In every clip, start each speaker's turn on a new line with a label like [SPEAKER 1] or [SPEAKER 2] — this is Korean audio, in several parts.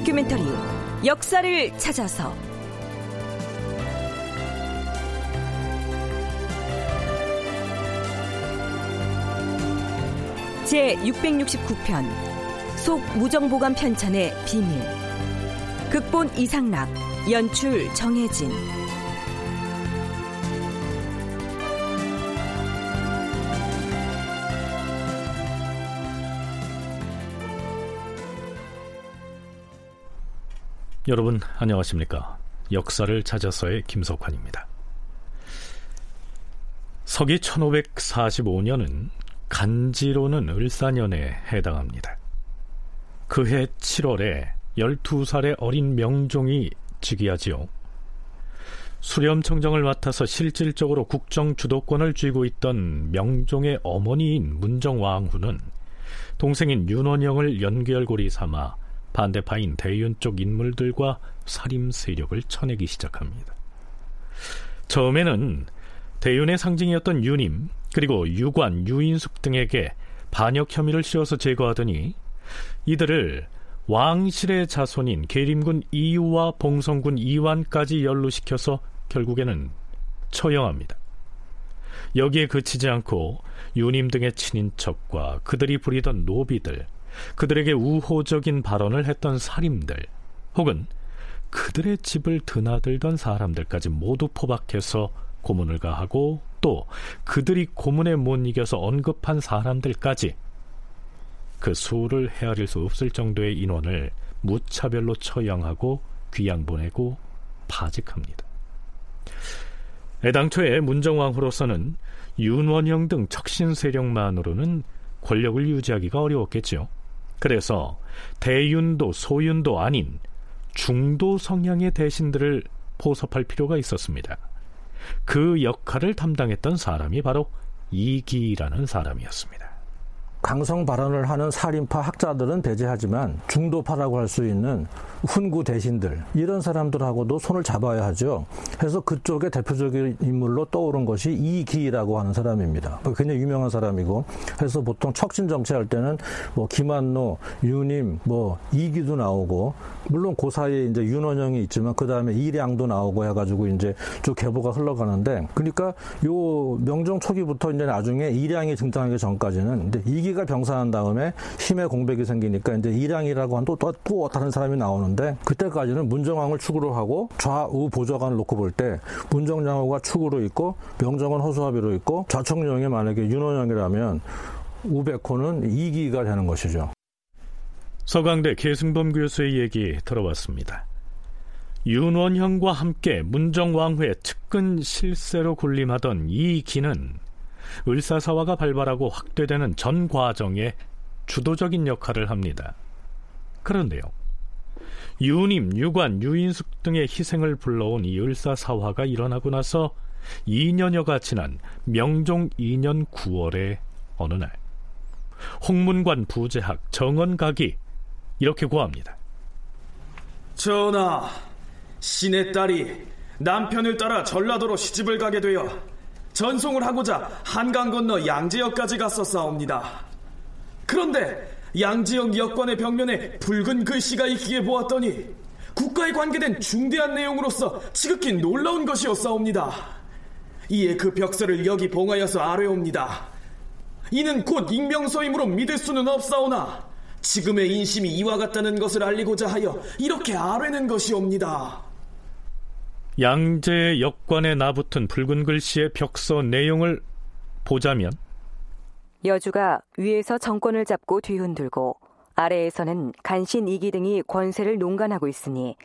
[SPEAKER 1] 다큐멘터리 역사를 찾아서. 제 669편 속 무정보감 편찬의 비밀. 극본 이상락 연출 정혜진
[SPEAKER 2] 여러분 안녕하십니까? 역사를 찾아서의 김석환입니다. 서기 1545년은 간지로는 을사년에 해당합니다. 그해 7월에 12살의 어린 명종이 즉위하지요. 수렴청정을 맡아서 실질적으로 국정 주도권을 쥐고 있던 명종의 어머니인 문정왕후는 동생인 윤원영을 연결고리 삼아 반대파인 대윤 쪽 인물들과 살림 세력을 쳐내기 시작합니다. 처음에는 대윤의 상징이었던 유님 그리고 유관, 유인숙 등에게 반역 혐의를 씌워서 제거하더니 이들을 왕실의 자손인 계림군 이유와 봉성군 이완까지 연루시켜서 결국에는 처형합니다. 여기에 그치지 않고 유님 등의 친인척과 그들이 부리던 노비들, 그들에게 우호적인 발언을 했던 살인들, 혹은 그들의 집을 드나들던 사람들까지 모두 포박해서 고문을 가하고 또 그들이 고문에 못 이겨서 언급한 사람들까지 그 수를 헤아릴 수 없을 정도의 인원을 무차별로 처형하고 귀양 보내고 파직합니다. 애당초에 문정왕후로서는 윤원영 등 척신 세력만으로는 권력을 유지하기가 어려웠겠죠. 그래서 대윤도 소윤도 아닌 중도 성향의 대신들을 포섭할 필요가 있었습니다. 그 역할을 담당했던 사람이 바로 이기라는 사람이었습니다.
[SPEAKER 3] 강성 발언을 하는 살인파 학자들은 배제하지만 중도파라고 할 수 있는 훈구 대신들 이런 사람들하고도 손을 잡아야 하죠. 그래서 그쪽의 대표적인 인물로 떠오른 것이 이기라고 하는 사람입니다. 굉장히 유명한 사람이고 그래서 보통 척신 정치할 때는 뭐 김한노, 유님, 뭐 이기도 나오고 물론 그 사이에 이제 윤원영이 있지만 그 다음에 이량도 나오고 해가지고 이제 쭉 계보가 흘러가는데 그러니까 요 명종 초기부터 이제 나중에 이량이 등장하기 전까지는 이제 이기가 병사한 다음에 힘의 공백이 생기니까 이제 이량이라고 한또또 다른 사람이 나오는데 그때까지는 문정왕을 축으로 하고 좌우 보좌관을 놓고 볼 때 문정왕후가 축으로 있고 명정은 허수아비로 있고 좌청령이 만약에 윤원영이라면 우백호는 이기가 되는 것이죠.
[SPEAKER 2] 서강대 계승범 교수의 얘기 들어봤습니다. 윤원형과 함께 문정왕후의 측근 실세로 군림하던 이 기는 을사사화가 발발하고 확대되는 전 과정에 주도적인 역할을 합니다. 그런데요. 유님, 유관, 유인숙 등의 희생을 불러온 이 을사사화가 일어나고 나서 2년여가 지난 명종 2년 9월의 어느 날 홍문관 부재학 정원각이 이렇게 고합니다.
[SPEAKER 4] 전하, 신의 딸이 남편을 따라 전라도로 시집을 가게 되어 전송을 하고자 한강 건너 양지역까지 갔었사옵니다. 그런데 양지역 여권의 벽면에 붉은 글씨가 있기에 보았더니 국가에 관계된 중대한 내용으로서 지극히 놀라운 것이었사옵니다. 이에 그 벽서를 여기 봉하여서 아뢰옵니다. 이는 곧 익명서이므로 믿을 수는 없사오나 지금의 인심이 이와 같다는 것을 알리고자 하여 이렇게 아뢰는 것이옵니다.
[SPEAKER 2] 양재 역관에 나붙은 붉은 글씨의 벽서 내용을 보자면
[SPEAKER 1] 여주가 위에서 정권을 잡고 뒤흔들고 아래에서는 간신 이기 등이 권세를 농간하고 있으니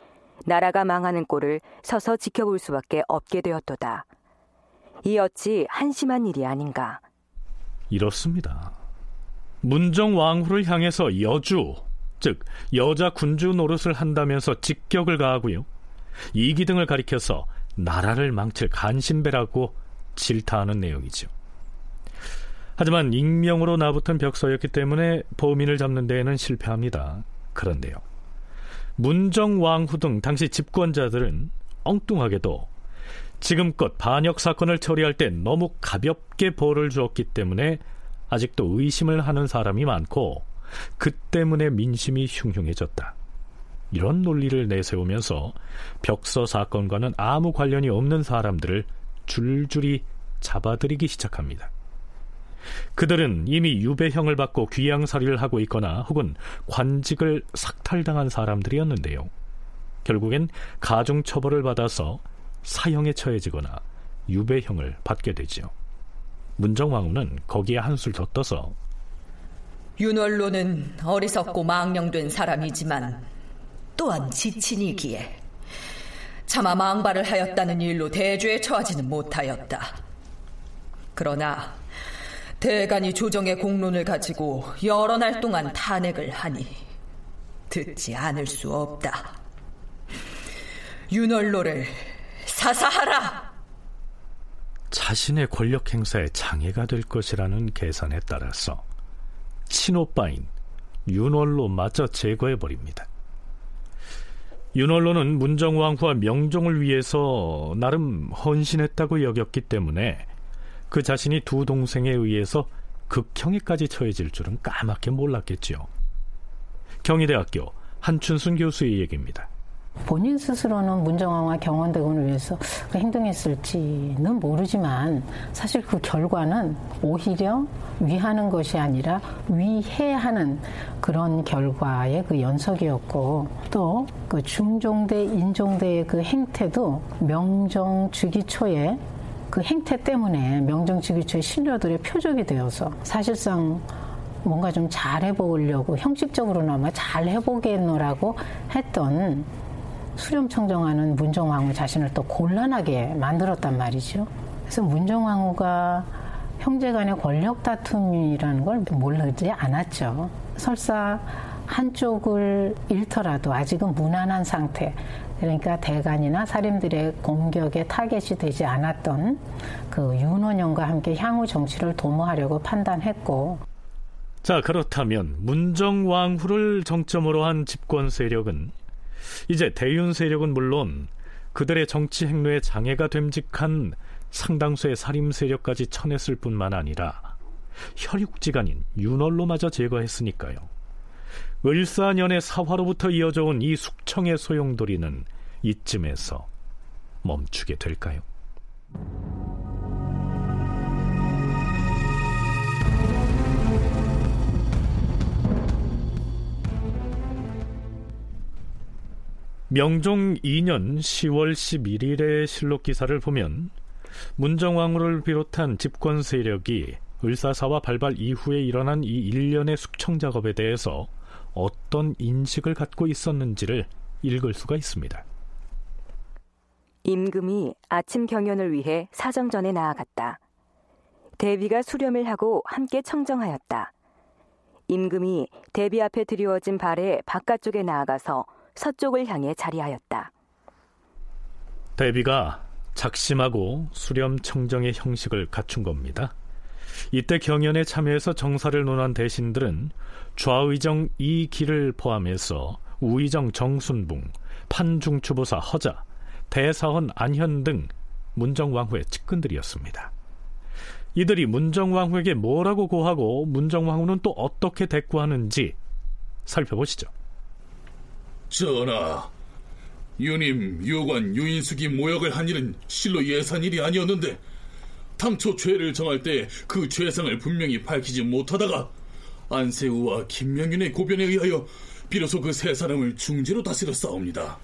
[SPEAKER 1] 나라가 망하는 꼴을 서서 지켜볼 수밖에 없게 되었도다. 이 어찌 한심한 일이 아닌가.
[SPEAKER 2] 이렇습니다. 문정 왕후를 향해서 여주 즉 여자 군주 노릇을 한다면서 직격을 가하고요. 이기 등을 가리켜서 나라를 망칠 간신배라고 질타하는 내용이죠. 하지만 익명으로 나붙은 벽서였기 때문에 범인을 잡는 데에는 실패합니다. 그런데요. 문정왕후 등 당시 집권자들은 엉뚱하게도 지금껏 반역 사건을 처리할 때 너무 가볍게 벌을 주었기 때문에 아직도 의심을 하는 사람이 많고 그 때문에 민심이 흉흉해졌다. 이런 논리를 내세우면서 벽서 사건과는 아무 관련이 없는 사람들을 줄줄이 잡아들이기 시작합니다. 그들은 이미 유배형을 받고 귀양살이를 하고 있거나 혹은 관직을 삭탈당한 사람들이었는데요. 결국엔 가중처벌을 받아서 사형에 처해지거나 유배형을 받게 되지요. 문정왕후는 거기에 한술 더 떠서
[SPEAKER 5] 윤월로는 어리석고 망령된 사람이지만 또한 지친이기에 차마 망발을 하였다는 일로 대주에 처하지는 못하였다. 그러나 대간이 조정의 공론을 가지고 여러 날 동안 탄핵을 하니 듣지 않을 수 없다. 윤월로를 사사하라!
[SPEAKER 2] 자신의 권력 행사에 장애가 될 것이라는 계산에 따라서 친오빠인 윤월로 마저 제거해버립니다. 윤월로는 문정왕후와 명종을 위해서 나름 헌신했다고 여겼기 때문에 그 자신이 두 동생에 의해서 극형에까지 처해질 줄은 까맣게 몰랐겠지요. 경희대학교 한춘순 교수의 얘기입니다.
[SPEAKER 6] 본인 스스로는 문정왕과 경원대군을 위해서 그 행동했을지는 모르지만 사실 그 결과는 오히려 위하는 것이 아니라 위해하는 그런 결과의 그 연속이었고 또 그 중종대 인종대의 그 행태도 명정 주기 초에 그 행태 때문에 명정 초에 신료들의 표적이 되어서 사실상 뭔가 좀 잘 해 보려고 형식적으로나마 잘 해 보겠노라고 했던 수렴 청정하는 문정왕후 자신을 또 곤란하게 만들었단 말이죠. 그래서 문정왕후가 형제 간의 권력 다툼이라는 걸 모르지 않았죠. 설사 한쪽을 잃더라도 아직은 무난한 상태. 그러니까 대간이나 사림들의 공격에 타겟이 되지 않았던 그 윤원영과 함께 향후 정치를 도모하려고 판단했고.
[SPEAKER 2] 자, 그렇다면 문정왕후를 정점으로 한 집권 세력은 이제 대윤 세력은 물론 그들의 정치 행로에 장애가 됨직한 상당수의 살림 세력까지 쳐냈을 뿐만 아니라 혈육지간인 윤월로마저 제거했으니까요. 을사년의 사화로부터 이어져 온 이 숙청의 소용돌이는 이쯤에서 멈추게 될까요? 명종 2년 10월 11일의 실록 기사를 보면 문정왕후를 비롯한 집권 세력이 을사사와 발발 이후에 일어난 이 일련의 숙청 작업에 대해서 어떤 인식을 갖고 있었는지를 읽을 수가 있습니다.
[SPEAKER 1] 임금이 아침 경연을 위해 사정전에 나아갔다. 대비가 수렴을 하고 함께 청정하였다. 임금이 대비 앞에 드리워진 발에 바깥쪽에 나아가서 서쪽을 향해 자리하였다.
[SPEAKER 2] 대비가 작심하고 수렴 청정의 형식을 갖춘 겁니다. 이때 경연에 참여해서 정사를 논한 대신들은 좌의정 이기를 포함해서 우의정 정순붕, 판중추보사 허자, 대사원 안현 등 문정왕후의 측근들이었습니다. 이들이 문정왕후에게 뭐라고 고하고 문정왕후는 또 어떻게 대꾸하는지 살펴보시죠.
[SPEAKER 7] 전하, 유님, 유관, 유인숙이 모욕을 한 일은 실로 예산 일이 아니었는데 당초 죄를 정할 때 그 죄상을 분명히 밝히지 못하다가 안세우와 김명윤의 고변에 의하여 비로소 그 세 사람을 중죄로 다스려 싸웁니다.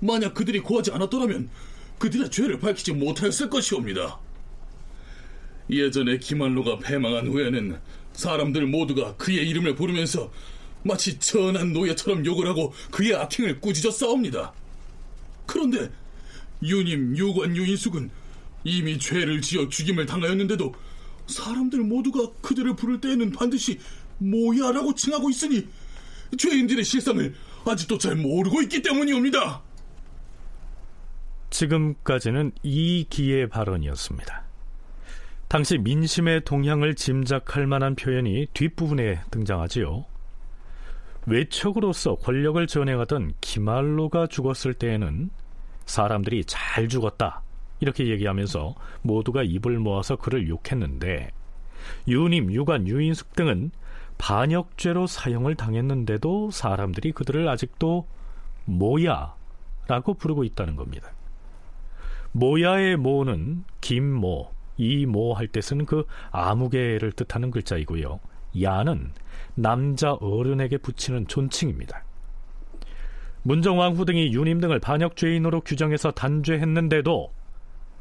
[SPEAKER 7] 만약 그들이 고하지 않았더라면 그들의 죄를 밝히지 못하였을 것이옵니다. 예전에 김한로가 패망한 후에는 사람들 모두가 그의 이름을 부르면서 마치 천한 노예처럼 욕을 하고 그의 악행을 꾸짖어 싸웁니다. 그런데 유님, 유관, 유인숙은 이미 죄를 지어 죽임을 당하였는데도 사람들 모두가 그들을 부를 때에는 반드시 모야라고 칭하고 있으니 죄인들의 실상을 아직도 잘 모르고 있기 때문이옵니다.
[SPEAKER 2] 지금까지는 이 기의 발언이었습니다. 당시 민심의 동향을 짐작할 만한 표현이 뒷부분에 등장하지요. 외척으로서 권력을 전행하던 기말로가 죽었을 때에는 사람들이 잘 죽었다 이렇게 얘기하면서 모두가 입을 모아서 그를 욕했는데 유님, 유관, 유인숙 등은 반역죄로 사형을 당했는데도 사람들이 그들을 아직도 모야 라고 부르고 있다는 겁니다. 모야의 모는 김모, 이모 할 때 쓰는 그 아무개를 뜻하는 글자이고요. 야는 남자 어른에게 붙이는 존칭입니다. 문정왕후 등이 유님 등을 반역죄인으로 규정해서 단죄했는데도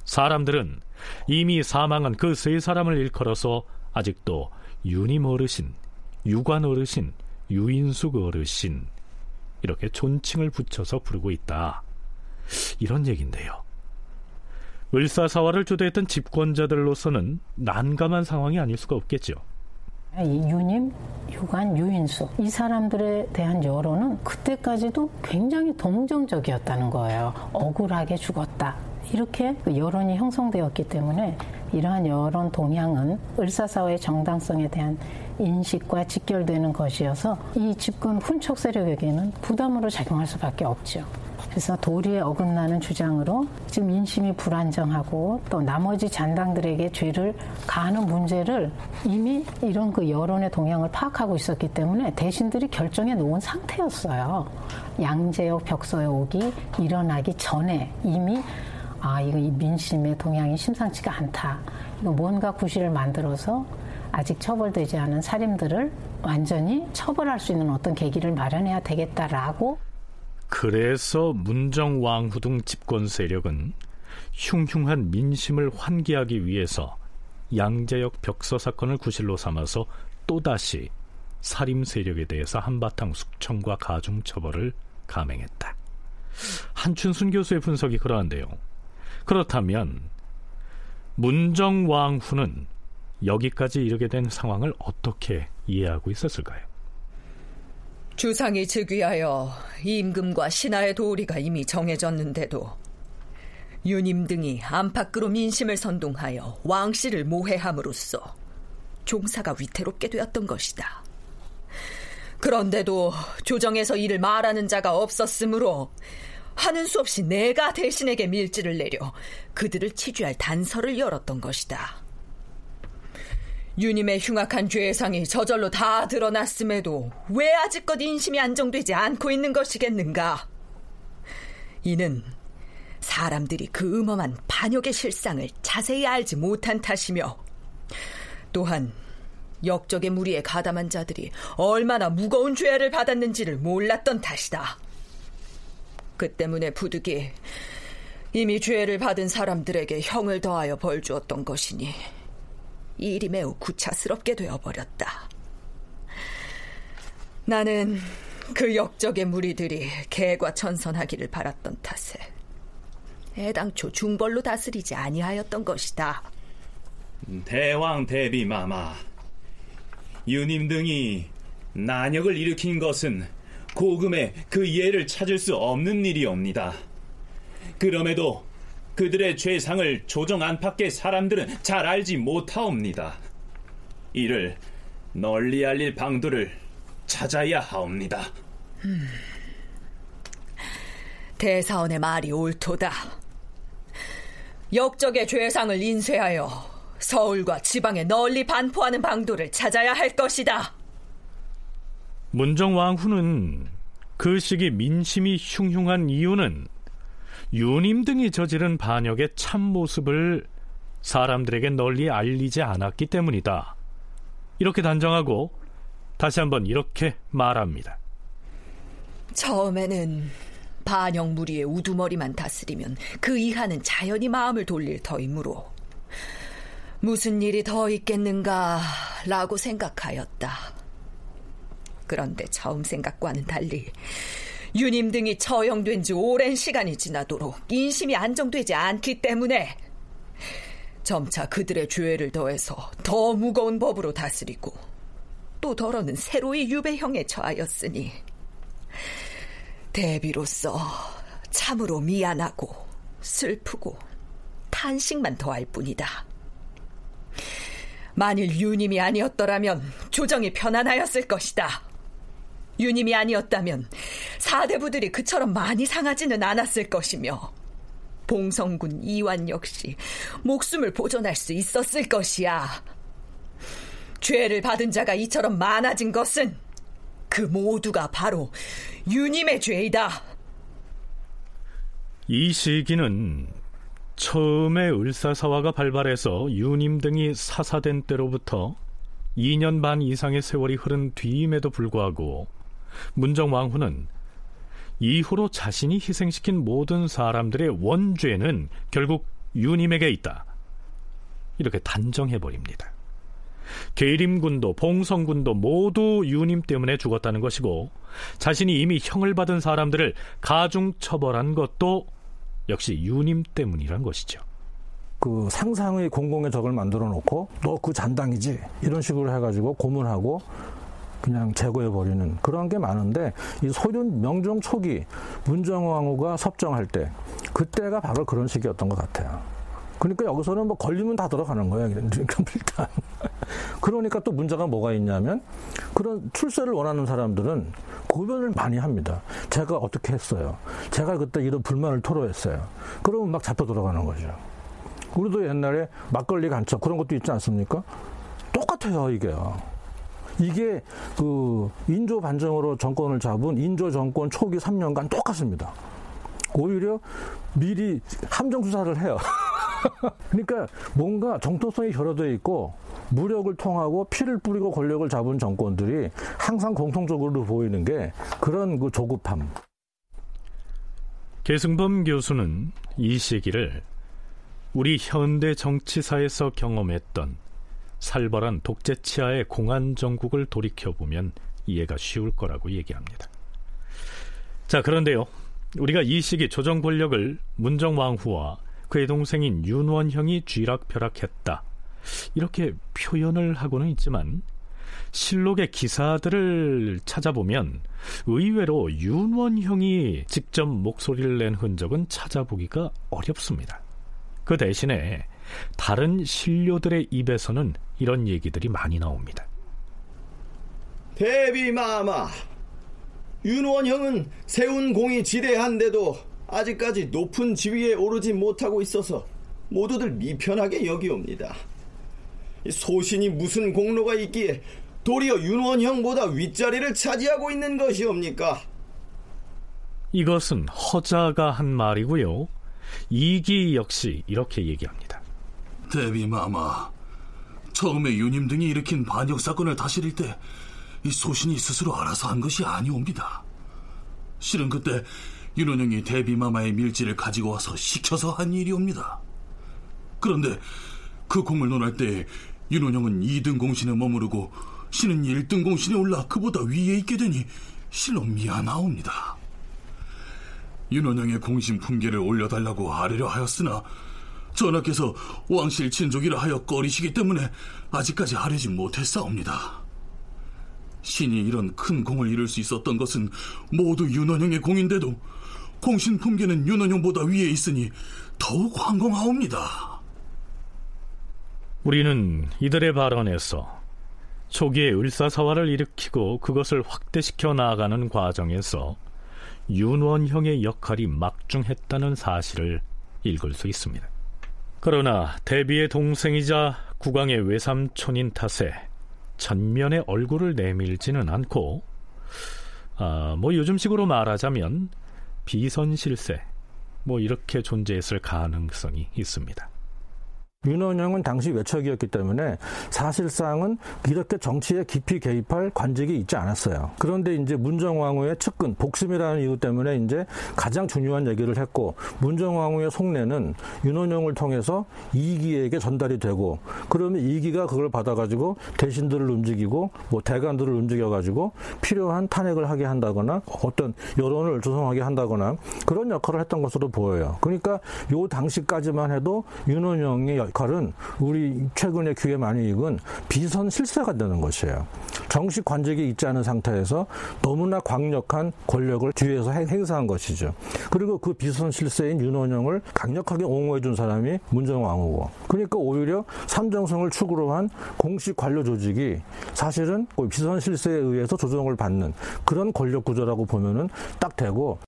[SPEAKER 2] 사람들은 이미 사망한 그 세 사람을 일컬어서 아직도 유님 어르신, 유관 어르신, 유인숙 어르신 이렇게 존칭을 붙여서 부르고 있다. 이런 얘기인데요. 을사사화를 주도했던 집권자들로서는 난감한 상황이 아닐 수가 없겠죠.
[SPEAKER 6] 유님, 유관, 유인수 이 사람들에 대한 여론은 그때까지도 굉장히 동정적이었다는 거예요. 억울하게 죽었다. 이렇게 그 여론이 형성되었기 때문에 이러한 여론 동향은 을사사화의 정당성에 대한 인식과 직결되는 것이어서 이 집권 훈촉 세력에게는 부담으로 작용할 수밖에 없죠. 그래서 도리에 어긋나는 주장으로 지금 인심이 불안정하고 또 나머지 잔당들에게 죄를 가하는 문제를 이미 이런 그 여론의 동향을 파악하고 있었기 때문에 대신들이 결정해 놓은 상태였어요. 양재역 벽서옥이 일어나기 전에 이미 아 이거 이 민심의 동향이 심상치가 않다. 이거 뭔가 구실을 만들어서 아직 처벌되지 않은 살인들을 완전히 처벌할 수 있는 어떤 계기를 마련해야 되겠다라고
[SPEAKER 2] 그래서 문정왕후 등 집권 세력은 흉흉한 민심을 환기하기 위해서 양재역 벽서 사건을 구실로 삼아서 또다시 살인 세력에 대해서 한바탕 숙청과 가중 처벌을 감행했다. 한춘순 교수의 분석이 그러한데요. 그렇다면 문정왕후는 여기까지 이르게 된 상황을 어떻게 이해하고 있었을까요?
[SPEAKER 5] 주상이 즉위하여 임금과 신하의 도리가 이미 정해졌는데도 유님 등이 안팎으로 민심을 선동하여 왕씨를 모해함으로써 종사가 위태롭게 되었던 것이다. 그런데도 조정에서 이를 말하는 자가 없었으므로 하는 수 없이 내가 대신에게 밀지를 내려 그들을 치주할 단서를 열었던 것이다. 유님의 흉악한 죄상이 저절로 다 드러났음에도 왜 아직껏 인심이 안정되지 않고 있는 것이겠는가? 이는 사람들이 그 음험한 반역의 실상을 자세히 알지 못한 탓이며 또한 역적의 무리에 가담한 자들이 얼마나 무거운 죄를 받았는지를 몰랐던 탓이다. 그 때문에 부득이 이미 죄를 받은 사람들에게 형을 더하여 벌 주었던 것이니 이 일이 매우 구차스럽게 되어버렸다. 나는 그 역적의 무리들이 개과천선하기를 바랐던 탓에 애당초 중벌로 다스리지 아니하였던 것이다.
[SPEAKER 8] 대왕 대비마마, 유님 등이 난역을 일으킨 것은 고금의 그 예를 찾을 수 없는 일이옵니다. 그럼에도 그들의 죄상을 조정 안팎의 사람들은 잘 알지 못하옵니다. 이를 널리 알릴 방도를 찾아야 하옵니다. 음,
[SPEAKER 5] 대사원의 말이 옳도다. 역적의 죄상을 인쇄하여 서울과 지방에 널리 반포하는 방도를 찾아야 할 것이다.
[SPEAKER 2] 문정왕후는 그 시기 민심이 흉흉한 이유는 유님 등이 저지른 반역의 참모습을 사람들에게 널리 알리지 않았기 때문이다. 이렇게 단정하고 다시 한번 이렇게 말합니다.
[SPEAKER 5] 처음에는 반역 무리의 우두머리만 다스리면 그 이하는 자연히 마음을 돌릴 터이므로 무슨 일이 더 있겠는가라고 생각하였다. 그런데 처음 생각과는 달리 유님 등이 처형된 지 오랜 시간이 지나도록 인심이 안정되지 않기 때문에 점차 그들의 죄를 더해서 더 무거운 법으로 다스리고 또 더러는 새로이 유배형에 처하였으니 대비로서 참으로 미안하고 슬프고 탄식만 더할 뿐이다. 만일 유님이 아니었더라면 조정이 편안하였을 것이다. 유님이 아니었다면 사대부들이 그처럼 많이 상하지는 않았을 것이며 봉성군 이완 역시 목숨을 보존할 수 있었을 것이야. 죄를 받은 자가 이처럼 많아진 것은 그 모두가 바로 유님의 죄이다.
[SPEAKER 2] 이 시기는 처음에 을사사화가 발발해서 유님 등이 사사된 때로부터 2년 반 이상의 세월이 흐른 뒤임에도 불구하고 문정왕후는 이후로 자신이 희생시킨 모든 사람들의 원죄는 결국 유님에게 있다. 이렇게 단정해버립니다. 계림군도 봉성군도 모두 유님 때문에 죽었다는 것이고 자신이 이미 형을 받은 사람들을 가중 처벌한 것도 역시 유님 때문이란 것이죠.
[SPEAKER 3] 그 상상의 공공의 적을 만들어 놓고 너 그 잔당이지 이런 식으로 해가지고 고문하고 그냥 제거해 버리는 그런 게 많은데 이 소련 명종 초기 문정왕후가 섭정할 때 그때가 바로 그런 시기였던 것 같아요. 그러니까 여기서는 뭐 걸리면 다 들어가는 거예요. 일단 그러니까 또 문제가 뭐가 있냐면 그런 출세를 원하는 사람들은 고변을 많이 합니다. 제가 어떻게 했어요? 제가 그때 이런 불만을 토로했어요. 그러면 막 잡혀 들어가는 거죠. 우리도 옛날에 막걸리 간첩 그런 것도 있지 않습니까? 똑같아요, 이게요. 이게 그 인조 반정으로 정권을 잡은 인조 정권 초기 3년간 똑같습니다. 오히려 미리 함정 수사를 해요. 그러니까 뭔가 정통성이 결여되어 있고 무력을 통하고 피를 뿌리고 권력을 잡은 정권들이 항상 공통적으로 보이는 게 그런 그 조급함.
[SPEAKER 2] 계승범 교수는 이 시기를 우리 현대 정치사에서 경험했던 살벌한 독재 치하의 공안 정국을 돌이켜보면 이해가 쉬울 거라고 얘기합니다. 자, 그런데요. 우리가 이 시기 조정 권력을 문정왕후와 그의 동생인 윤원형이 쥐락펴락했다. 이렇게 표현을 하고는 있지만 실록의 기사들을 찾아보면 의외로 윤원형이 직접 목소리를 낸 흔적은 찾아보기가 어렵습니다. 그 대신에 다른 신료들의 입에서는 이런 얘기들이 많이 나옵니다.
[SPEAKER 9] 대비마마, 윤원형은 세운 공이 지대한데도 아직까지 높은 지위에 오르지 못하고 있어서 모두들 미편하게 여기옵니다. 소신이 무슨 공로가 있기에 도리어 윤원형보다 윗자리를 차지하고 있는 것이옵니까?
[SPEAKER 2] 이것은 허자가 한 말이고요. 이기 역시 이렇게 얘기합니다.
[SPEAKER 7] 대비마마, 처음에 유님 등이 일으킨 반역 사건을 다스릴 때 이 소신이 스스로 알아서 한 것이 아니옵니다. 실은 그때 윤원영이 대비마마의 밀지를 가지고 와서 시켜서 한 일이옵니다. 그런데 그 공을 논할 때 윤원영은 2등 공신에 머무르고 신은 1등 공신에 올라 그보다 위에 있게 되니 실로 미안하옵니다. 윤원영의 공신 품계를 올려달라고 아뢰려 하였으나 전하께서 왕실 친족이라 하여 꺼리시기 때문에 아직까지 아뢰지 못했사옵니다. 신이 이런 큰 공을 이룰 수 있었던 것은 모두 윤원영의 공인데도 공신 품계는 윤원영보다 위에 있으니 더욱 황공하옵니다.
[SPEAKER 2] 우리는 이들의 발언에서 초기에 을사사화를 일으키고 그것을 확대시켜 나아가는 과정에서 윤원형의 역할이 막중했다는 사실을 읽을 수 있습니다. 그러나 대비의 동생이자 국왕의 외삼촌인 탓에 전면에 얼굴을 내밀지는 않고 아, 뭐 요즘식으로 말하자면 비선실세 뭐 이렇게 존재했을 가능성이 있습니다.
[SPEAKER 3] 윤원영은 당시 외척이었기 때문에 사실상은 이렇게 정치에 깊이 개입할 관직이 있지 않았어요. 그런데 이제 문정왕후의 측근, 복심이라는 이유 때문에 이제 가장 중요한 얘기를 했고, 문정왕후의 속내는 윤원영을 통해서 이기에게 전달이 되고, 그러면 이기가 그걸 받아가지고 대신들을 움직이고, 뭐 대관들을 움직여가지고 필요한 탄핵을 하게 한다거나 어떤 여론을 조성하게 한다거나 그런 역할을 했던 것으로 보여요. 그러니까 요 당시까지만 해도 윤원영의 역할은 우리 최근에 귀에 많이 익은 비선 실세가 되는 것이에요. 정식 관직이 있지 않은 상태에서 너무나 강력한 권력을 뒤에서 행사한 것이죠. 그리고 그 비선 실세인 윤원영을 강력하게 옹호해 준 사람이 문정왕후고. 그러니까 오히려 삼정성을 축으로 한 공식 관료 조직이 사실은 비선 실세에 의해서 조정을 받는 그런 권력 구조라고 보면은 딱 되고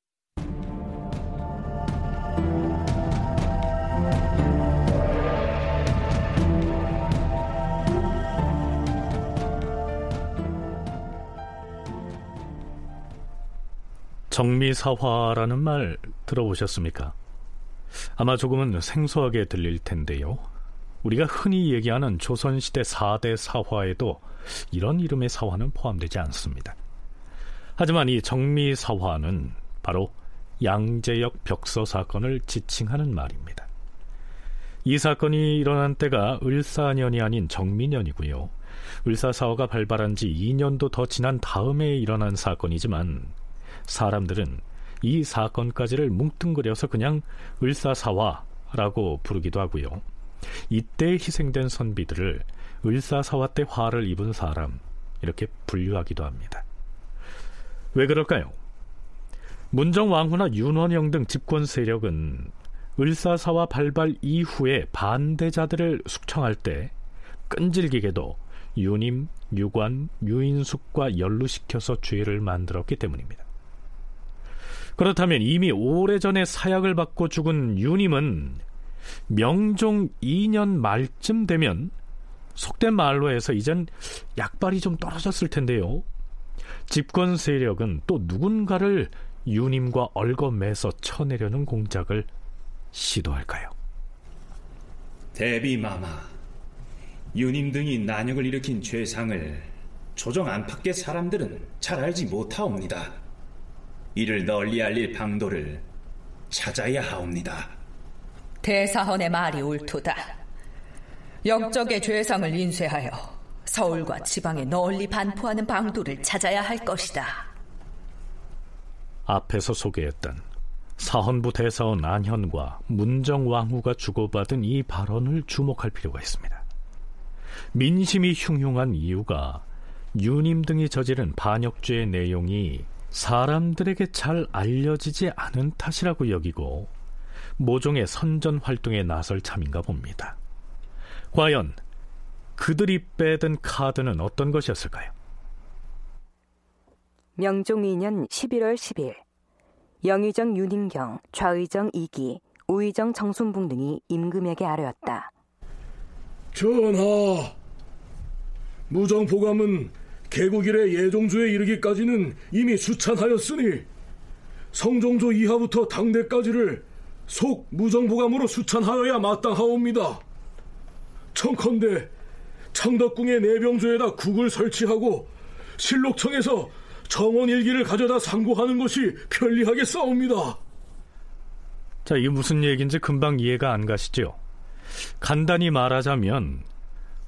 [SPEAKER 2] 정미사화라는 말 들어보셨습니까? 아마 조금은 생소하게 들릴 텐데요. 우리가 흔히 얘기하는 조선시대 4대 사화에도 이런 이름의 사화는 포함되지 않습니다. 하지만 이 정미사화는 바로 양재역 벽서 사건을 지칭하는 말입니다. 이 사건이 일어난 때가 을사년이 아닌 정미년이고요. 을사사화가 발발한 지 2년도 더 지난 다음에 일어난 사건이지만 사람들은 이 사건까지를 뭉뚱그려서 그냥 을사사화라고 부르기도 하고요. 이때 희생된 선비들을 을사사화 때 화를 입은 사람 이렇게 분류하기도 합니다. 왜 그럴까요? 문정왕후나 윤원영 등 집권 세력은 을사사화 발발 이후에 반대자들을 숙청할 때 끈질기게도 유님, 유관, 유인숙과 연루시켜서 죄를 만들었기 때문입니다. 그렇다면 이미 오래전에 사약을 받고 죽은 유님은 명종 2년 말쯤 되면 속된 말로 해서 이젠 약발이 좀 떨어졌을 텐데요. 집권 세력은 또 누군가를 유님과 얽어매서 쳐내려는 공작을 시도할까요?
[SPEAKER 8] 대비마마, 유님 등이 난역을 일으킨 죄상을 조정 안팎의 사람들은 잘 알지 못하옵니다. 이를 널리 알릴 방도를 찾아야 하옵니다.
[SPEAKER 5] 대사헌의 말이 옳도다. 역적의 죄상을 인쇄하여 서울과 지방에 널리 반포하는 방도를 찾아야 할 것이다.
[SPEAKER 2] 앞에서 소개했던 사헌부 대사원 안현과 문정왕후가 주고받은 이 발언을 주목할 필요가 있습니다. 민심이 흉흉한 이유가 유님 등이 저지른 반역죄의 내용이 사람들에게 잘 알려지지 않은 탓이라고 여기고 모종의 선전 활동에 나설 참인가 봅니다. 과연 그들이 빼든 카드는 어떤 것이었을까요?
[SPEAKER 1] 명종 2년 11월 10일 영의정 윤인경, 좌의정 이기, 우의정 정순봉 등이 임금에게 아뢰었다.
[SPEAKER 10] 전하, 무정보감은 개국일의 예종조에 이르기까지는 이미 수찬하였으니 성종조 이하부터 당대까지를 속 무정보감으로 수찬하여야 마땅하옵니다. 청컨대 창덕궁의 내병조에다 국을 설치하고 실록청에서 정원일기를 가져다 상고하는 것이 편리하게 싸웁니다.
[SPEAKER 2] 자, 이게 무슨 얘기인지 금방 이해가 안 가시죠? 간단히 말하자면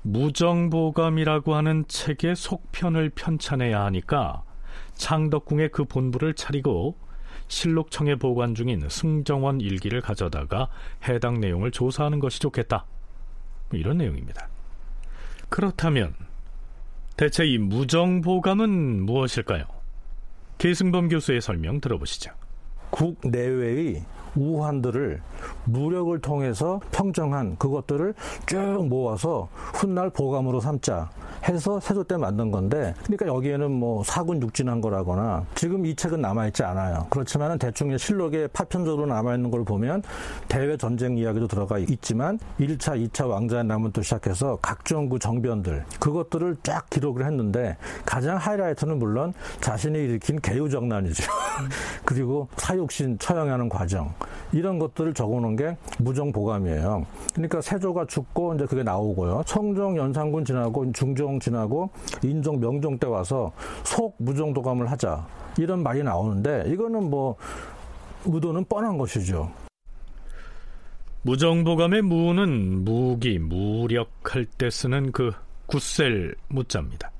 [SPEAKER 2] 무정보감이라고 하는 책의 속편을 편찬해야 하니까 창덕궁의 그 본부를 차리고 실록청에 보관 중인 승정원 일기를 가져다가 해당 내용을 조사하는 것이 좋겠다. 뭐 이런 내용입니다. 그렇다면 대체 이 무정보감은 무엇일까요? 계승범 교수의 설명 들어보시죠.
[SPEAKER 3] 국내외의 우환들을 무력을 통해서 평정한 그것들을 쭉 모아서 훗날 보감으로 삼자 해서 세조 때 만든 건데 그러니까 여기에는 뭐 사군 육진한 거라거나 지금 이 책은 남아있지 않아요. 그렇지만 대충 실록에 파편적으로 남아있는 걸 보면 대외 전쟁 이야기도 들어가 있지만 1차, 2차 왕자의 남은또 시작해서 각종 그 정변들 그것들을 쫙 기록을 했는데 가장 하이라이트는 물론 자신이 일으킨 개유정난이죠. 그리고 사육신 처형하는 과정 이런 것들을 적어놓은 게 무정보감이에요. 그러니까 세조가 죽고 이제 그게 나오고요. 성종 연산군 지나고 중종 지나고 인종 명종 때 와서 속 무정도감을 하자 이런 말이 나오는데 이거는 뭐 의도는 뻔한 것이죠.
[SPEAKER 2] 무정보감의 무는 무기, 무력할 때 쓰는 그 굳셀 무자입니다.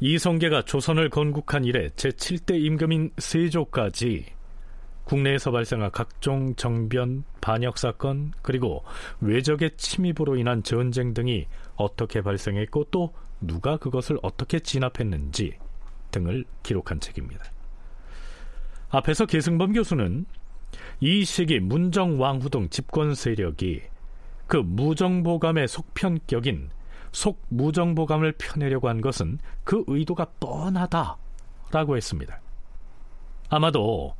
[SPEAKER 2] 이성계가 조선을 건국한 이래 제7대 임금인 세조까지 국내에서 발생한 각종 정변, 반역 사건, 그리고 외적의 침입으로 인한 전쟁 등이 어떻게 발생했고 또 누가 그것을 어떻게 진압했는지 등을 기록한 책입니다. 앞에서 계승범 교수는 이 시기 문정왕후 등 집권 세력이 그 무정보감의 속편격인 속무정보감을 펴내려고 한 것은 그 의도가 뻔하다라고 했습니다. 아마도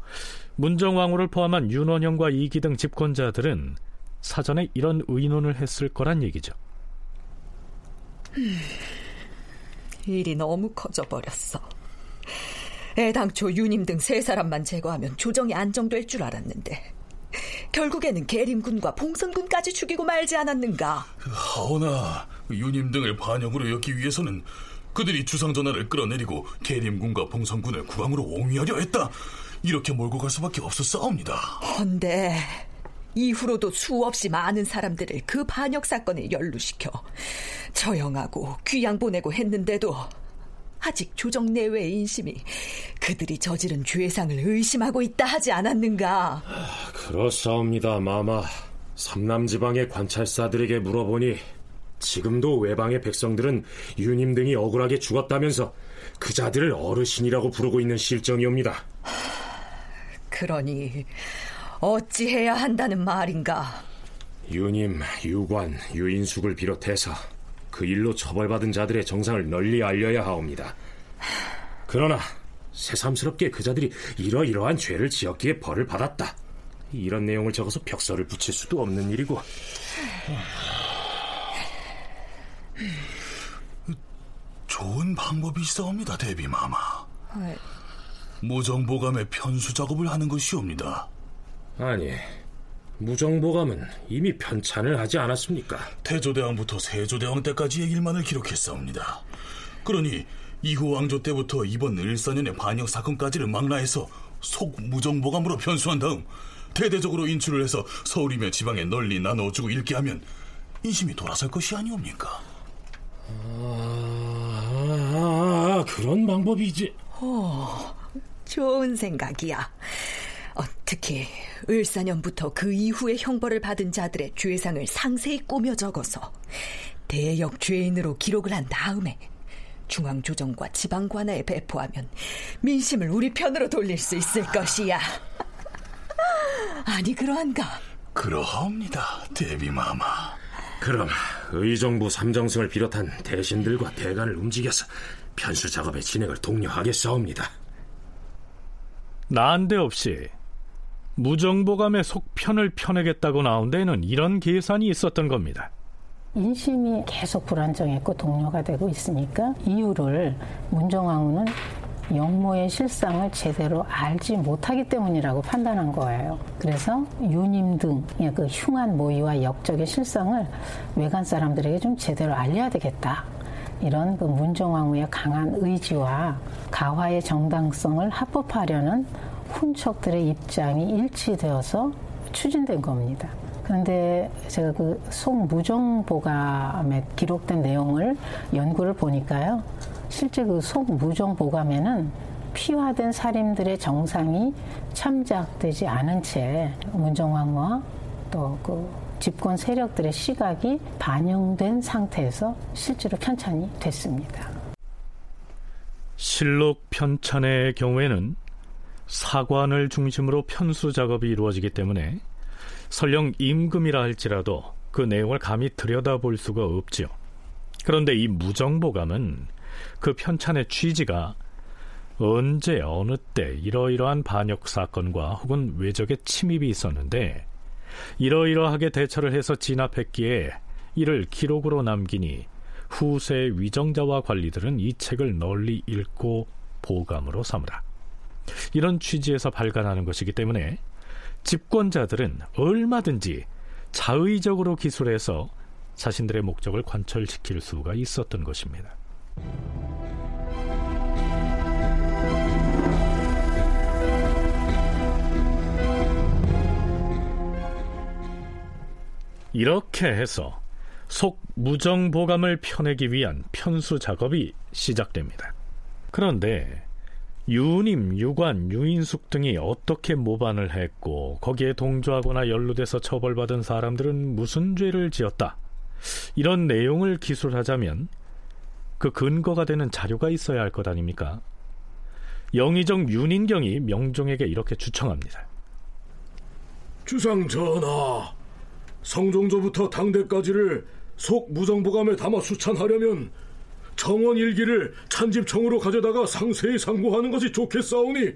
[SPEAKER 2] 문정왕후를 포함한 윤원형과 이기 등 집권자들은 사전에 이런 의논을 했을 거란 얘기죠.
[SPEAKER 5] 음, 일이 너무 커져버렸어. 애당초 유님 등 세 사람만 제거하면 조정이 안정될 줄 알았는데 결국에는 계림군과 봉선군까지 죽이고 말지 않았는가?
[SPEAKER 7] 하오나 유님 등을 반역으로 엮기 위해서는 그들이 주상전하를 끌어내리고 계림군과 봉선군을 국왕으로 옹위하려 했다. 이렇게 몰고 갈 수밖에 없었사옵니다.
[SPEAKER 5] 헌데 이후로도 수없이 많은 사람들을 그 반역 사건에 연루시켜 처형하고 귀양 보내고 했는데도 아직 조정 내외의 인심이 그들이 저지른 죄상을 의심하고 있다 하지 않았는가?
[SPEAKER 11] 그렇사옵니다, 마마. 삼남 지방의 관찰사들에게 물어보니 지금도 외방의 백성들은 유님 등이 억울하게 죽었다면서 그 자들을 어르신이라고 부르고 있는 실정이옵니다.
[SPEAKER 5] 그러니 어찌해야 한다는 말인가?
[SPEAKER 11] 유님, 유관, 유인숙을 비롯해서 그 일로 처벌받은 자들의 정상을 널리 알려야 하옵니다. 그러나 새삼스럽게 그 자들이 이러이러한 죄를 지었기에 벌을 받았다. 이런 내용을 적어서 벽서를 붙일 수도 없는 일이고.
[SPEAKER 7] 좋은 방법이 있어옵니다, 대비마마. 무정보감의 편수 작업을 하는 것이옵니다.
[SPEAKER 11] 아니, 무정보감은 이미 편찬을 하지 않았습니까?
[SPEAKER 7] 태조대왕부터 세조대왕 때까지의 일만을 기록했사옵니다. 그러니 이후 왕조 때부터 이번 을사년의 반역 사건까지를 망라해서 속 무정보감으로 편수한 다음 대대적으로 인출을 해서 서울이며 지방에 널리 나눠주고 읽게 하면 인심이 돌아설 것이 아니옵니까?
[SPEAKER 11] 아, 그런 방법이지.
[SPEAKER 5] 오, 좋은 생각이야. 어, 특히 을사년부터 그 이후의 형벌을 받은 자들의 죄상을 상세히 꾸며 적어서 대역 죄인으로 기록을 한 다음에 중앙조정과 지방관아에 배포하면 민심을 우리 편으로 돌릴 수 있을 것이야. 아니 그러한가?
[SPEAKER 7] 그러하옵니다, 대비마마.
[SPEAKER 11] 그럼 의정부 삼정승을 비롯한 대신들과 대관을 움직여서 편수 작업의 진행을 독려하겠사옵니다.
[SPEAKER 2] 난데없이 무정보감의 속편을 펴내겠다고 나온 데에는 이런 계산이 있었던 겁니다.
[SPEAKER 6] 인심이 계속 불안정했고 동료가 되고 있으니까 이유를 문정왕후는 영모의 실상을 제대로 알지 못하기 때문이라고 판단한 거예요. 그래서 유님 등그 흉한 모의와 역적의 실상을 외관 사람들에게 좀 제대로 알려야 되겠다. 이런 그 문정왕후의 강한 의지와 가화의 정당성을 합법하려는 훈척들의 입장이 일치되어서 추진된 겁니다. 그런데 제가 그 속무정보감에 기록된 내용을 연구를 보니까요. 실제 그 속무정보감에는 피화된 살인들의 정상이 참작되지 않은 채 문정왕과 또그 집권 세력들의 시각이 반영된 상태에서 실제로 편찬이 됐습니다.
[SPEAKER 2] 실록 편찬의 경우에는 사관을 중심으로 편수 작업이 이루어지기 때문에 설령 임금이라 할지라도 그 내용을 감히 들여다볼 수가 없지요. 그런데 이 무정보감은 그 편찬의 취지가 언제 어느 때 이러이러한 반역 사건과 혹은 외적의 침입이 있었는데 이러이러하게 대처를 해서 진압했기에 이를 기록으로 남기니 후세 위정자와 관리들은 이 책을 널리 읽고 보감으로 삼으라. 이런 취지에서 발간하는 것이기 때문에 집권자들은 얼마든지 자의적으로 기술해서 자신들의 목적을 관철시킬 수가 있었던 것입니다. 이렇게 해서 속 무정보감을 펴내기 위한 편수 작업이 시작됩니다. 그런데 유님, 유관, 유인숙 등이 어떻게 모반을 했고 거기에 동조하거나 연루돼서 처벌받은 사람들은 무슨 죄를 지었다. 이런 내용을 기술하자면 그 근거가 되는 자료가 있어야 할 것 아닙니까? 영의정 윤인경이 명종에게 이렇게 주청합니다.
[SPEAKER 10] 주상 전하, 성종조부터 당대까지를 속 무정보감에 담아 수찬하려면 정원 일기를 찬집청으로 가져다가 상세히 상고하는 것이 좋겠사오니